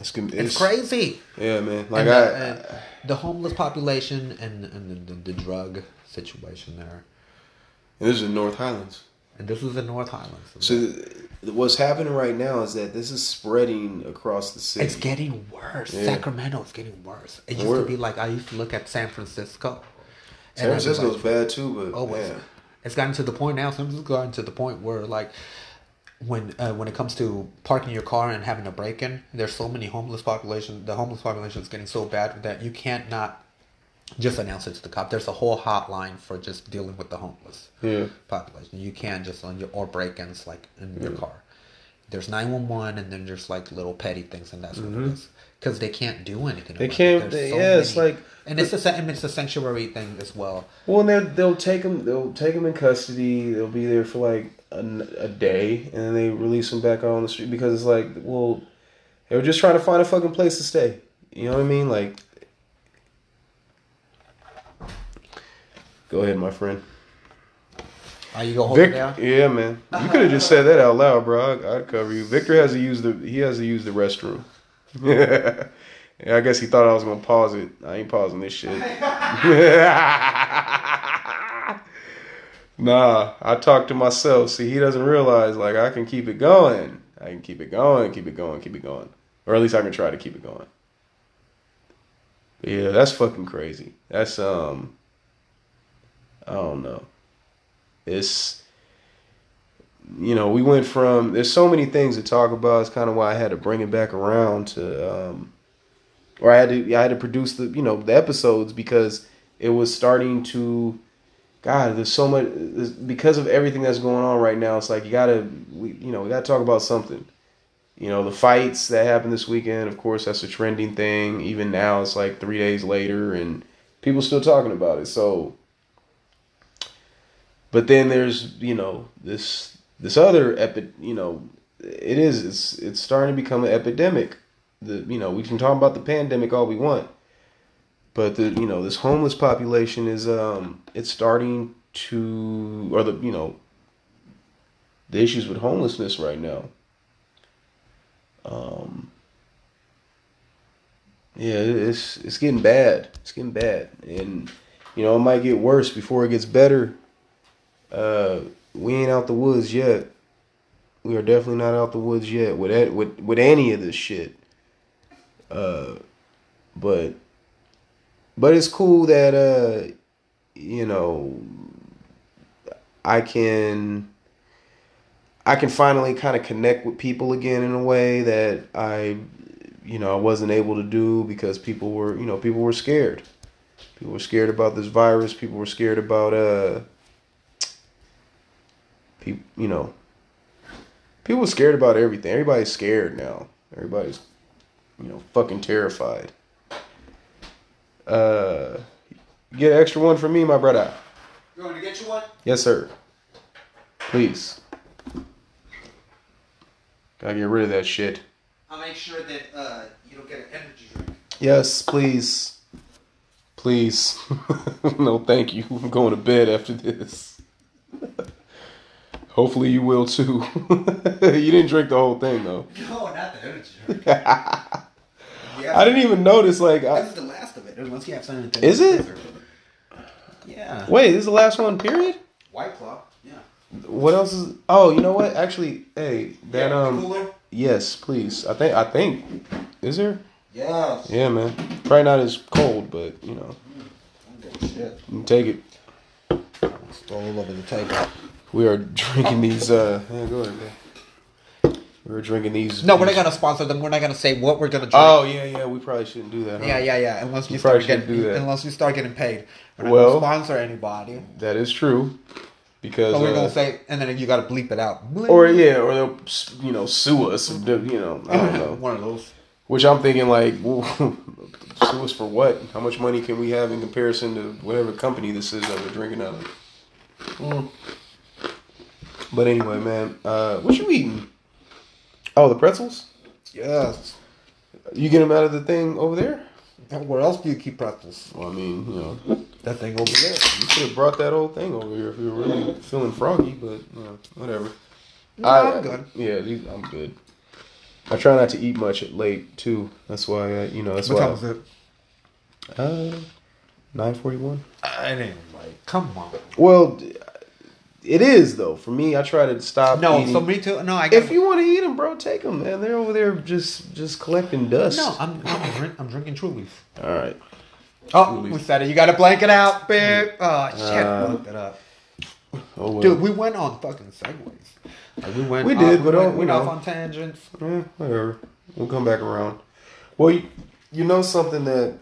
It's, it's, it's crazy. Yeah, man. Like and I, the, and the homeless population and and the, the, the drug situation there. and this is in North Highlands. and this is the North Highlands. So th- what's happening right now is that this is spreading across the city. it's getting worse. Yeah. Sacramento is getting worse. It used Word. to be like I used to look at San Francisco. San and I'd be Francisco's like, bad too, but Oh, man. it's, it's gotten to the point now. San Francisco's gotten to the point where like when uh, when it comes to parking your car and having a break in, there's so many homeless population. The homeless population is getting so bad that you can't not just announce it to the cop. There's a whole hotline for just dealing with the homeless Yeah. population. You can't just on your or break-ins like in your car. There's nine one one, and then there's like little petty things, and that's what it is. Because they can't do anything. Mm-hmm. They about can't- It. they- There's yeah, it's like- and it's a and it's a sanctuary thing as well. Well, and they'll they'll take them they'll take them in custody. They'll be there for like a, a day, and then they release them back out on the street because it's like, well, they were just trying to find a fucking place to stay. You know what I mean? Like, go ahead, my friend. Are you gonna hold it down? yeah, man. You could have just said that out loud, bro. I, I'd cover you. Victor has to use the he has to use the restroom. yeah, I guess he thought I was gonna pause it. I ain't pausing this shit. nah, I talk to myself. See, he doesn't realize like I can keep it going. I can keep it going, keep it going, keep it going, or at least I can try to keep it going. Yeah, that's fucking crazy. That's um, I don't know. It's you know we went from there's so many things to talk about. It's kind of why I had to bring it back around to um, or I had to I had to produce the you know the episodes because it was starting to. God, there's so much there's, because of everything that's going on right now. It's like you gotta, we, you know, we gotta talk about something. You know, the fights that happened this weekend. Of course, that's a trending thing. Even now, it's like three days later, and people still talking about it. So, but then there's you know this this other epi, you know, it is it's it's starting to become an epidemic. The you know we can talk about the pandemic all we want, but the you know this homeless population is um it's starting to or the you know the issues with homelessness right now. Um. Yeah, it's it's getting bad. It's getting bad, and you know it might get worse before it gets better. Uh, we ain't out the woods yet. We are definitely not out the woods yet with that, with with any of this shit. Uh, but but it's cool that uh, you know, I can I can finally kind of connect with people again in a way that I you know I wasn't able to do because people were you know people were scared. People were scared about this virus. People were scared about uh people you know people were scared about everything. Everybody's scared now. Everybody's you know fucking terrified. Uh get an extra one for me, my brother. You want to get you one? Yes, sir. Please. Gotta get rid of that shit. I'll make sure that uh, you don't get an energy drink. Yes, please. Please. no, thank you. I'm going to bed after this. Hopefully you will too. you didn't drink the whole thing though. No, not the energy drink. I didn't even notice like I, is the last of it. Unless you have something. Is it? Yeah. Wait, this is the last one period? White Claw. Yeah. What else is Oh, you know what? Actually, hey, that um Cooler. yes, please. I think I think is there? Yes. Yeah, man. Probably not as cold, but you know, Shit. take it. It's all over the table. We are drinking these. uh yeah, go ahead, man. We're drinking these. No, we're not gonna sponsor them. We're not gonna say what we're gonna drink. Oh yeah, yeah. We probably shouldn't do that. Huh? Yeah, yeah, yeah. Unless we You start getting, do that. unless we start getting paid, we're not Well- gonna sponsor anybody. That is true. Because But we're uh, gonna say, and then you gotta bleep it out. Bleep. or yeah, or they'll you know sue us. You know, I don't know. one of those. Which I'm thinking like, sue us for what? How much money can we have in comparison to whatever company this is that we're drinking out of? Mm. But anyway, man, uh, what you eating? Oh, the pretzels. Yes. You get them out of the thing over there? Where else do you keep pretzels? Well, I mean, you know, That thing over there. you could have brought that old thing over here if you were really feeling froggy, but you know, whatever. No, I'm good. Yeah, these, I'm good. I try not to eat much at late too. That's why I, you know, that's What why. time is it? Uh, 941. I didn't like. Come on. Well, d- it is though. For me, I try to stop. No, eating. so me too. No, I got. if you want to eat them, bro, take them, man. They're over there just just collecting dust. no, I'm I'm, drink, I'm drinking True Leaf. All right. Oh, we said it. You got to blank it out, babe. Oh shit, Uh, blanked it up. Oh well. Dude, we went on fucking segues. Like we went. We off- did, but, we uh, went, you went off on tangents. Eh, whatever. We'll come back around. Well, you, you know something that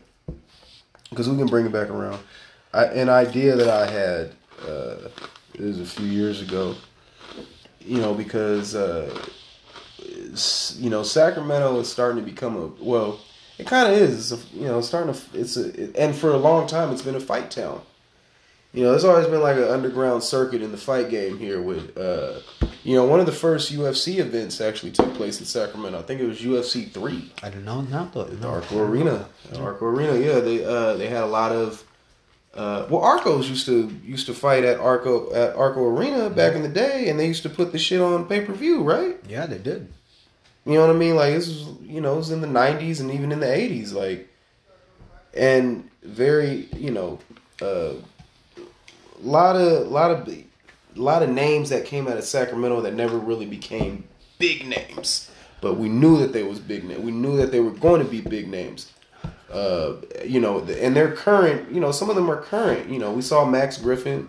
because we can bring it back around. I, an idea that I had uh, it was a few years ago. You know, because uh, you know Sacramento is starting to become a well, it kind of is. It's a, you know, starting to. It's a and for a long time it's been a fight town. You know, there's always been like an underground circuit in the fight game here. With uh, you know, one of the first UFC events actually took place in Sacramento. I think it was UFC three. I don't know. Not the no. Arco Arena. Arco Arena. Yeah, they uh, they had a lot of. Uh, well, Arcos used to used to fight at Arco at Arco Arena back in the day, and they used to put the shit on pay per view, right? Yeah, they did. You know what I mean? Like this was, you know, it was in the '90s and even in the '80s, like, and very, you know, uh, lot of, a lot of, a lot of names that came out of Sacramento that never really became big names, but we knew that they was big names. We knew that they were going to be big names. Uh, you know, and they're current. You know, some of them are current. You know, we saw Max Griffin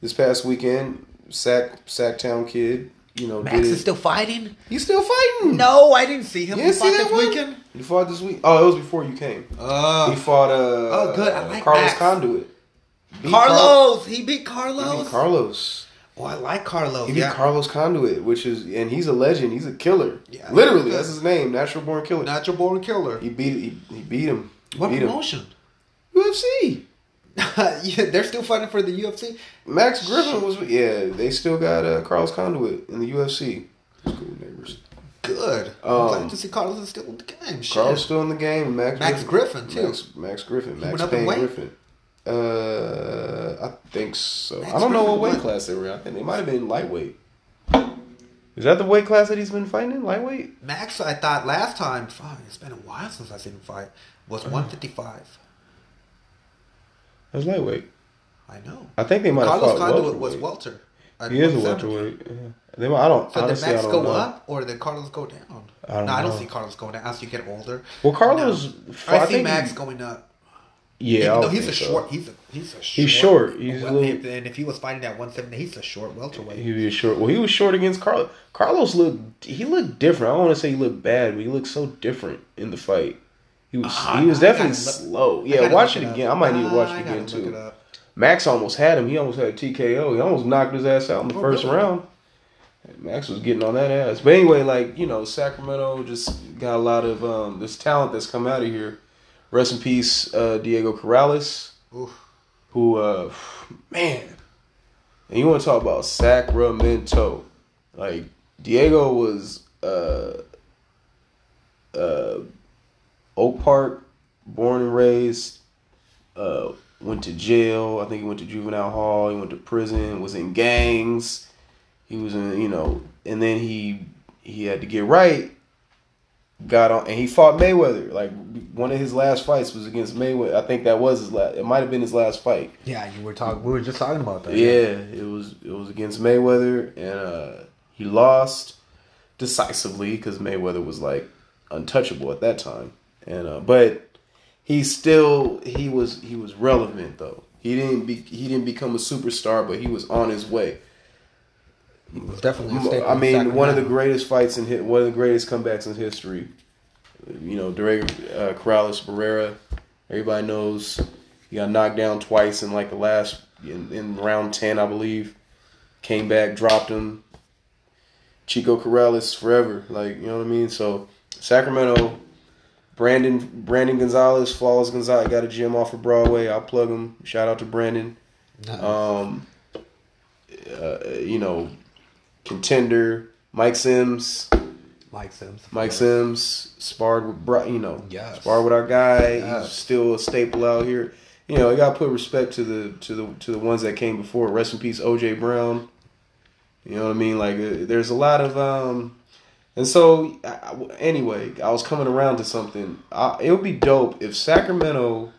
this past weekend, Sac Sactown kid. You know, Max is still fighting. He's still fighting. No, I didn't see him. You he fought this one? weekend. You fought this week? Oh, it was before you came. Uh, he fought uh oh, good. I like Carlos Max. Condit. Beat Carlos. he beat Car- he Carlos. beat Carlos. Oh, I like Carlos. He yeah. Carlos Condit, which is and he's a legend. He's a killer. Yeah. Literally, that's his name. Natural born killer. Natural born killer. he beat he, he beat him. He What beat him. promotion? UFC. yeah, they're still fighting for the UFC. Max Griffin was yeah. They still got uh, Carlos Condit in the UFC. Cool neighbors. Good. Um, I'm glad to see Carlos is still in the game. Shit. Carlos still in the game. Max, Max Griffin, too. Max, Max Griffin. Max went up in Payne? Griffin. Uh, I think so. Max I don't know what weight class they were. in. I think they might have been lightweight. Is that the weight class that he's been fighting in? Lightweight? Max, I thought last time, fuck, it's been a while since I've seen him fight, was Uh-huh. 155. That's lightweight. I know. I think they might have Carlos fought Condit was welterweight. welter. at He is a 170. welterweight. Yeah. They, might- I don't. So did honestly, Max I don't go know. up or did Carlos go down? I don't no, I don't see Carlos going down as you get older. Well, Carlos. No. I I see think Max he- going up. Yeah, Even though he's a so. short, he's a he's a short. He's short. He's a well, little- and if he was fighting at 170, he's a short welterweight. He was short. Well, he was short against Carlos. Carlos looked. He looked different. I don't want to say he looked bad, but he looked so different in the fight. He was. Ah, he was definitely look- slow. Yeah, watch it again. I might need to watch it again too. it. Max almost had him. He almost had a TKO. He almost knocked his ass out in the Oh, first really? round. Max was getting on that ass. But anyway, like you know, Sacramento just got a lot of um, this talent that's come out of here. Rest in peace, uh, Diego Corrales Oof. who uh man and you want to talk about Sacramento. Like Diego was uh uh Oak Park born and raised uh went to jail. I think he went to juvenile hall. He went to prison was in gangs. He was in you know and then he he had to get right got on and he fought Mayweather. Like one of his last fights was against Mayweather. I think that was his last. It might have been his last fight. Yeah, you were talking. We were just talking about that. Yeah, it was. It was against Mayweather, and uh, he lost decisively because Mayweather was like untouchable at that time. And uh, but he still he was he was relevant though. He didn't be he didn't become a superstar, but he was on his way. Definitely. I mean, one of the greatest fights in hit, one of the greatest comebacks in history. You know, Diego uh, Corrales Barrera. Everybody knows he got knocked down twice in like the last in, in round ten, I believe. Came back, dropped him. Chico Corrales forever, like you know what I mean. So Sacramento, Brandon Brandon Gonzalez, Flawless Gonzalez got a gym off of Broadway. I'll plug him. Shout out to Brandon. Nice. Um, uh, you know, contender Mike Sims. Mike Sims. Mike. Sims sparred with you know Yes. sparred with our guy. Yes. He's still a staple out here. You know, you got to put respect to the to the to the ones that came before. Rest in peace, OJ Brown. You know what I mean? Like, uh, there's a lot of um, and so I, I- anyway, I was coming around to something. I, it would be dope if Sacramento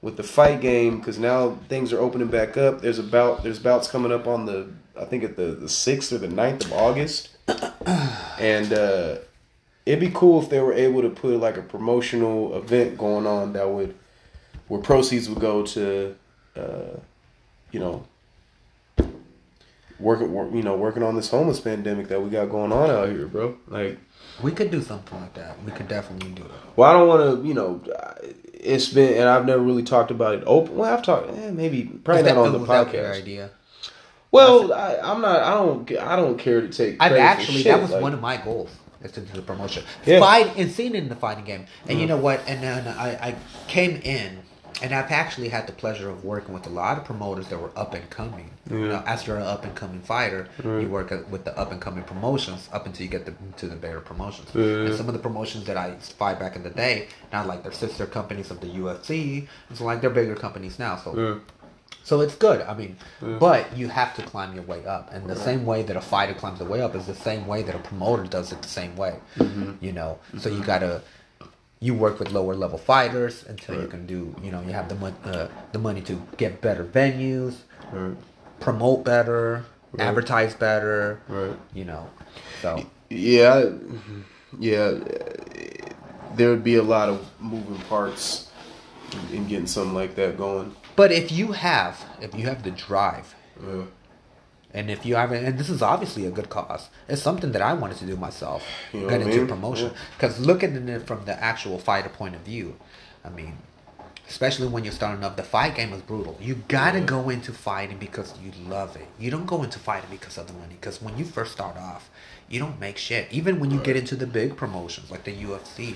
with the fight game because now things are opening back up. There's a bout. There's bouts coming up on the I think at the the sixth or the 9th of August, and uh, it'd be cool if they were able to put like a promotional event going on that would where proceeds would go to uh, you know working work, you know working on this homeless pandemic that we got going on out here, bro. Like. We could do something like that. We could definitely do it. Well, I don't want to, you know, it's been, and I've never really talked about it open. Well, I've talked, eh, maybe probably not that- on the that podcast. idea. Well, I, I'm not. I don't. I don't care to take. I've actually that was like- one of my goals is to do the promotion. Yeah. Fight and seen in the fighting game. And Mm. you know what? And then I, I came in and I've actually had the pleasure of working with a lot of promoters that were up and coming. You know, as you're an up and coming fighter, you work with the up and coming promotions up until you get the, to the bigger promotions. And some of the promotions that I fight back in the day, not like they're sister companies of the UFC. It's like they're bigger companies now. So. So it's good. I mean, but you have to climb your way up, and the same way that a fighter climbs the way up is the same way that a promoter does it the same way. You know, so you gotta you work with lower level fighters until you can do. You know, you have the mon- uh, the money to get better venues, Right. promote better, advertise better. Right. You know, so Yeah. Yeah. There would be a lot of moving parts in getting something like that going. But if you have if you have the drive Yeah. And if you haven't, and this is obviously a good cause, it's something that I wanted to do myself, You know get I into mean? promotion. Yeah. Because looking at it from the actual fighter point of view, I mean, especially when you're starting up, the fight game is brutal. You gotta go into fighting because you love it. You don't go into fighting because of the money. Because when you first start off, you don't make shit. Even when you get into the big promotions like the UFC,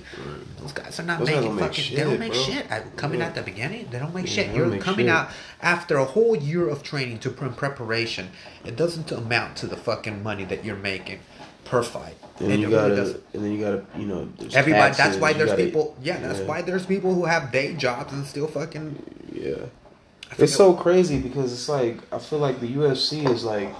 those guys are not Those making fucking. they don't make bro. shit. At, coming Yeah. at the beginning, they don't make Yeah, shit. You're make coming shit. out after a whole year of training to pre- preparation, it doesn't amount to the fucking money that you're making per fight. And then you gotta, doesn't. and then you gotta, you know, there's Everybody. that's why there's gotta- people. Yeah, that's why there's people who have day jobs and still fucking. Yeah. It's so crazy because it's like I feel like the UFC is like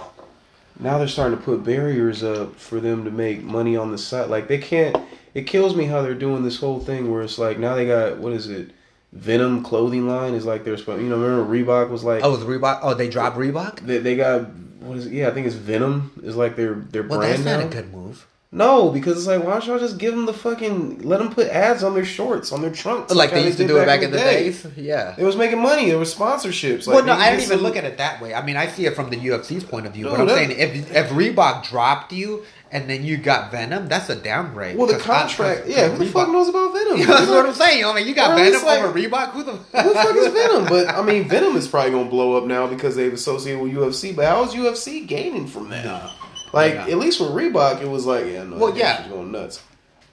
now they're starting to put barriers up for them to make money on the side. Like they can't. It kills me how they're doing this whole thing where it's like now they got what is it? Venum clothing line is like they're supposed. You know, remember Reebok was like Oh, the Reebok. Oh, they dropped Reebok. they, they got what is it? Yeah, I think it's Venum is like their their Well, brand that's not a good move. No, because it's like why don't y'all just give them the fucking let them put ads on their shorts on their trunks Like they used to do it back in the days. Yeah. It was making money. It was sponsorships. Like, well, no, I don't even look at it that way. I mean, I see it from the UFC's point of view. No, but I'm saying if if Reebok dropped you and then you got Venum, that's a downgrade. Well, the I- contract. yeah, who the fuck knows about Venum? that's what I'm saying. I mean, you got Venum like- over Reebok. Who the Who the fuck is Venum? But I mean, Venum is probably gonna blow up now because they've associated with UFC. But how is UFC gaining from that? No. Like Yeah. at least with Reebok, it was like yeah, no, Well, yeah. going nuts.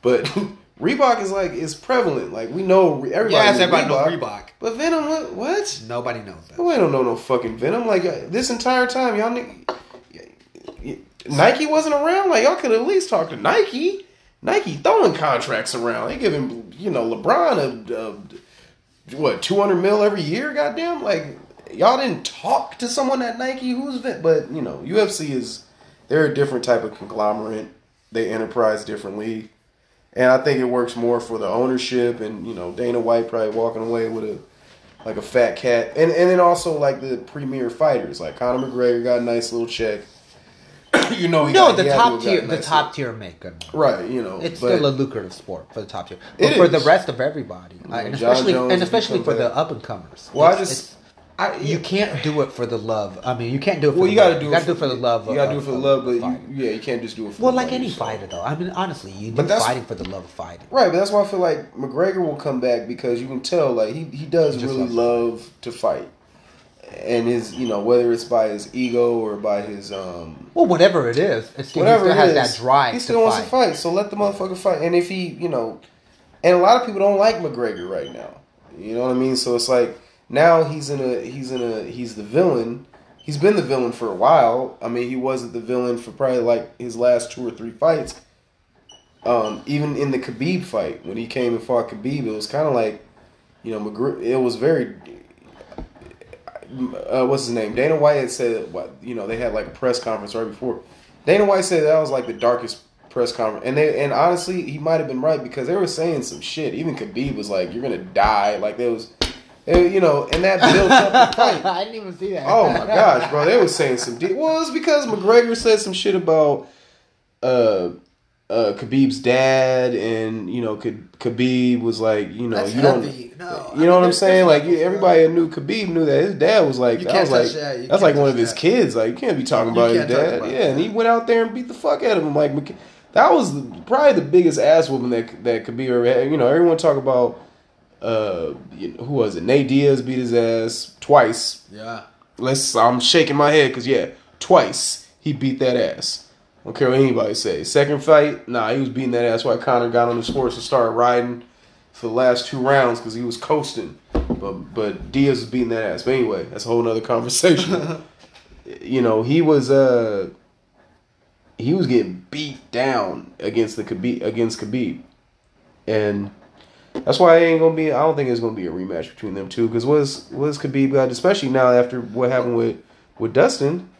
But Reebok is like is prevalent. Like we know everybody. Knows everybody knows Reebok. But Venum, what? what? Nobody knows that. We don't know no fucking Venum. Like uh, this entire time, y'all. ni- Nike wasn't around. Like y'all could at least talk to Nike. Nike throwing contracts around. They giving you know LeBron a, a what two hundred mil every year. Goddamn, like y'all didn't talk to someone at Nike who's but you know UFC is they're a different type of conglomerate. They enterprise differently, and I think it works more for the ownership and you know Dana White probably walking away with a like a fat cat, and and then also like the premier fighters like Conor McGregor got a nice little check. you know, he No, got- the he had to top tier, gotten the top tier make good. Right, you know, It's still a lucrative sport for the top tier, but for the rest of everybody, Like and especially and especially for the up and comers. Well, I just- it's- I, you can't do it for the love. I mean, you can't do it. For Well, the you got to love. do You got to do it for the love. You got to do it for the love, but you, yeah, you can't just do it for. well, like any fighter, though. I mean, honestly, you But that's- fighting for the love of fighting. Right, but that's why I feel like McGregor will come back because you can tell like he he does He really love to fight, and his you know whether it's by his ego or by his um Well, whatever it is, it's whatever he still has is, that drive he still to wants fight. to fight. So let the motherfucker fight. And if he you know, and a lot of people don't like McGregor right now. You know what I mean? So it's like now he's in a he's in a he's the villain. He's been the villain for a while. I mean, he wasn't the villain for probably like his last two or three fights. Um, even in the Khabib fight, when he came and fought Khabib, it was kind of like, you know, McGregor. It was very. Uh, what's his name? Dana White had said, what you know, they had like a press conference right before. Dana White said that was like the darkest press conference, and they and honestly, he might have been right because they were saying some shit. Even Khabib was like, "You're gonna die." Like there was, And, you know, and that built up the fight. I didn't even see that. Oh my gosh, bro! They were saying some. De- well, it's because McGregor said some shit about uh, uh, Khabib's dad, and you know, Khabib was like, you know, That's you don't, heavy. No, I you know mean, what I'm saying? Like you, everybody that knew Khabib knew that his dad was like, You that can't was like, that. You that's like one of his that. kids. Like you can't be talking about his dad. about Yeah, that. and he went out there and beat the fuck out of him. Like that was probably the biggest ass whooping that that Khabib ever had. You know, everyone talk about. Uh, who was it? Nate Diaz beat his ass twice Yeah. Let's. I'm shaking my head because yeah, twice he beat that ass. I don't care what anybody say. Second fight, nah, he was beating that ass. Why Conor got on his horse and started riding for the last two rounds because he was coasting. But but Diaz was beating that ass. But anyway, that's a whole nother conversation. you know, he was uh he was getting beat down against the Khabib against Khabib, and that's why it ain't gonna be. I don't think it's gonna be a rematch between them two. Because what's what's Khabib got? Especially now after what happened with with Dustin.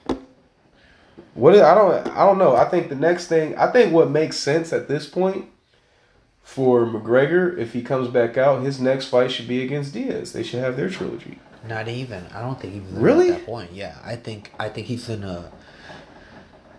What I don't I don't know. I think the next thing I think what makes sense at this point for McGregor if he comes back out, his next fight should be against Diaz. They should have their trilogy. Not even. I don't think even Really? at that point. Yeah, I think I think he's in a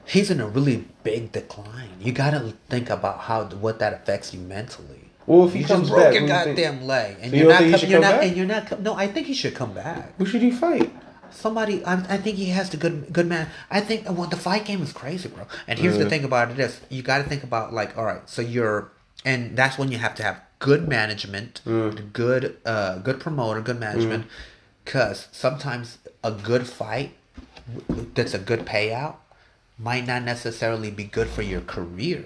he's in a really big decline. You got to think about how what that affects you mentally. Well, if he You comes just broke back, your you think- goddamn leg, and So you you're not. com- you're not. back? And you're not. com- No, I think he should come back. Who should he fight? Somebody, I, I think he has the good good man. I think well, the fight game is crazy, bro. And here's the thing about it is, you got to think about like, all right, so you're, and that's when you have to have good management, Mm. good uh, good promoter, good management, because sometimes a good fight that's a good payout might not necessarily be good for your career.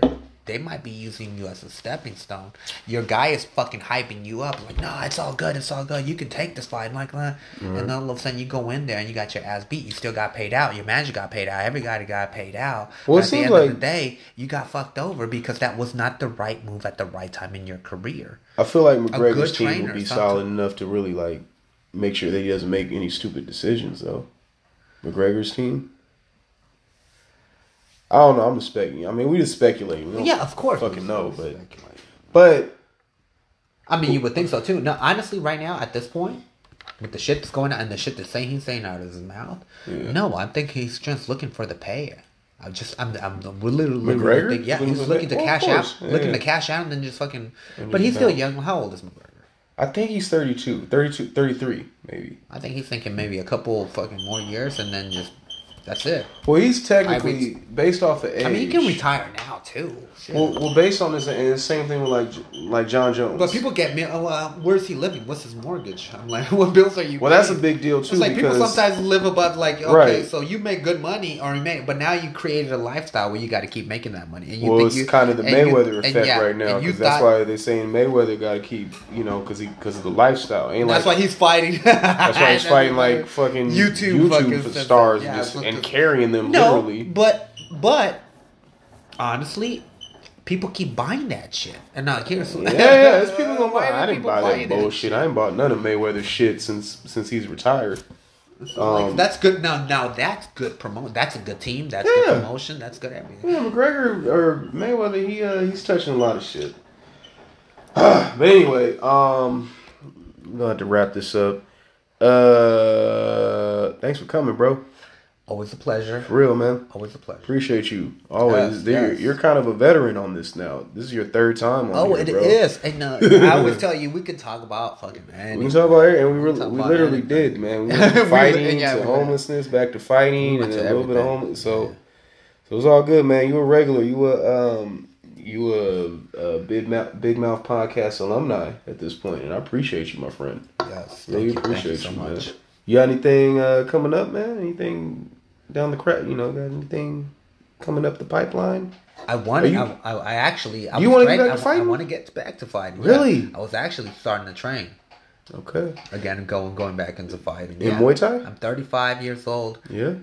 They might be using you as a stepping stone. Your guy is fucking hyping you up, like, no, it's all good, it's all good. You can take this fight, like that. And then all of a sudden, you go in there and you got your ass beat. You still got paid out. Your manager got paid out. Every guy got paid out. Well, at the end of the day, you got fucked over because that was not the right move at the right time in your career. I feel like McGregor's team will be solid enough to really like make sure that he doesn't make any stupid decisions though. McGregor's team. I don't know. I'm just speculating. I mean, we just speculating. We Yeah, of course. Fucking know, but but I mean, you would think so too. No, honestly, right now at this point, with the shit that's going on and the shit that's saying he's saying out of his mouth, Yeah. no, I think he's just looking for the pay. I'm just, I'm, I'm really, really, McGregor? really think, yeah, he's for looking to oh, Well, cash out. Yeah, looking to cash out, and then just fucking. And But he's still bounce. young. How old is McGregor? I think he's 32, 32, 33 maybe. I think he's thinking maybe a couple fucking more years, and then just that's it. Well, he's technically I based off of age. I mean, he can retire now too. Shit. Well, well, based on this, and the same thing with like like Jon Jones. but people get me. Oh, uh, where's he living? What's his mortgage? I'm like, what bills are you? well, that's a big deal too It's like people sometimes live above like okay, Right. so you make good money or you make, but now you created a lifestyle where you got to keep making that money. And you well, think it's you, kind of the and you- Mayweather effect yeah, right now because that's why they're saying Mayweather got to keep you know because he because of the lifestyle. Ain't That's like why he's fighting. that's why he's fighting like fucking YouTube YouTube, fucking stars Yeah, and, just, and at- carrying them No, literally. but but honestly, people keep buying that shit. And now here's Yeah, yeah, it's people gonna buy. I didn't buy buying that that bullshit. I ain't bought none of Mayweather's shit since since he's retired. Like, Um, that's good. Now, now that's good promotion. That's a good team. That's Yeah. good promotion. That's good everything. Yeah, McGregor or Mayweather, he uh, he's touching a lot of shit. but anyway, um, I'm gonna have to wrap this up. Uh, thanks for coming, bro. Always a pleasure. For real, man. Always a pleasure. Appreciate you always. Yes, You're, yes. you're kind of a veteran on this now. This is your third time on Oh, here, it bro. is. And uh, I always tell you, we could talk about fucking man. We can talk about it, and we really, we literally anything. did, man. We went from We fighting really- yeah, to we homelessness, back to fighting, We and to a little bit of everything. homeless. So, Yeah. so it was all good, man. You a regular. You a um, you a, a big mouth, big mouth podcast alumni at this point, and I appreciate you, my friend. Yes. Really you, appreciate thank you so you, man. much. You got anything uh, coming up, man? Anything down the crack? You know, got anything coming up the pipeline? I want to. I, I, I actually. I You wanna get back to I, I fighting? want to get back to fighting. Really? Yeah. I was actually starting to train Okay. again, going going back into fighting. In Muay Thai? I'm 35 years old. Yeah.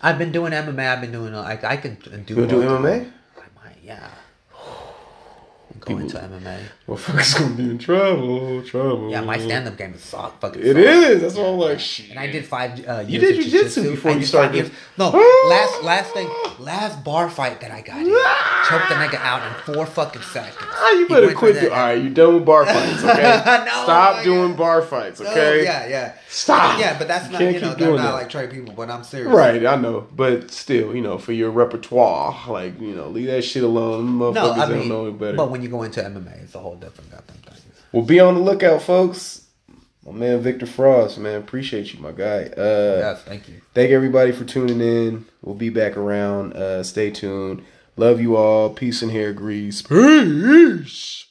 I've been doing MMA. I've been doing. I I can do. You do. MMA? I might. Yeah. Going to MMA. Motherfuckers gonna be in trouble, trouble. Yeah, my stand-up game is so fucking. It solid. is. That's why I'm like, shit. And I did five. Uh, You did jujitsu before you started. No, Ah! last last thing, last bar fight that I got in, choked the nigga out in four fucking seconds. Ah, you better quit. Do- All right, you done with bar fights, okay? No, Stop doing bar fights, No, okay? yeah, yeah, Stop. yeah. But that's You not you know they're not that. like trade people. But I'm serious. Right, I know, but still, you know, for your repertoire, like you know, leave that shit alone. Motherfuckers No, I don't mean, know it better. but when you go into MMA, it's a whole different goddamn thing. Well, be on the lookout, folks. My man Victor Frost, man, appreciate you, my guy. Uh, yes, thank you. Thank everybody for tuning in. We'll be back around. Uh, stay tuned. Love you all. Peace and hair grease. Peace.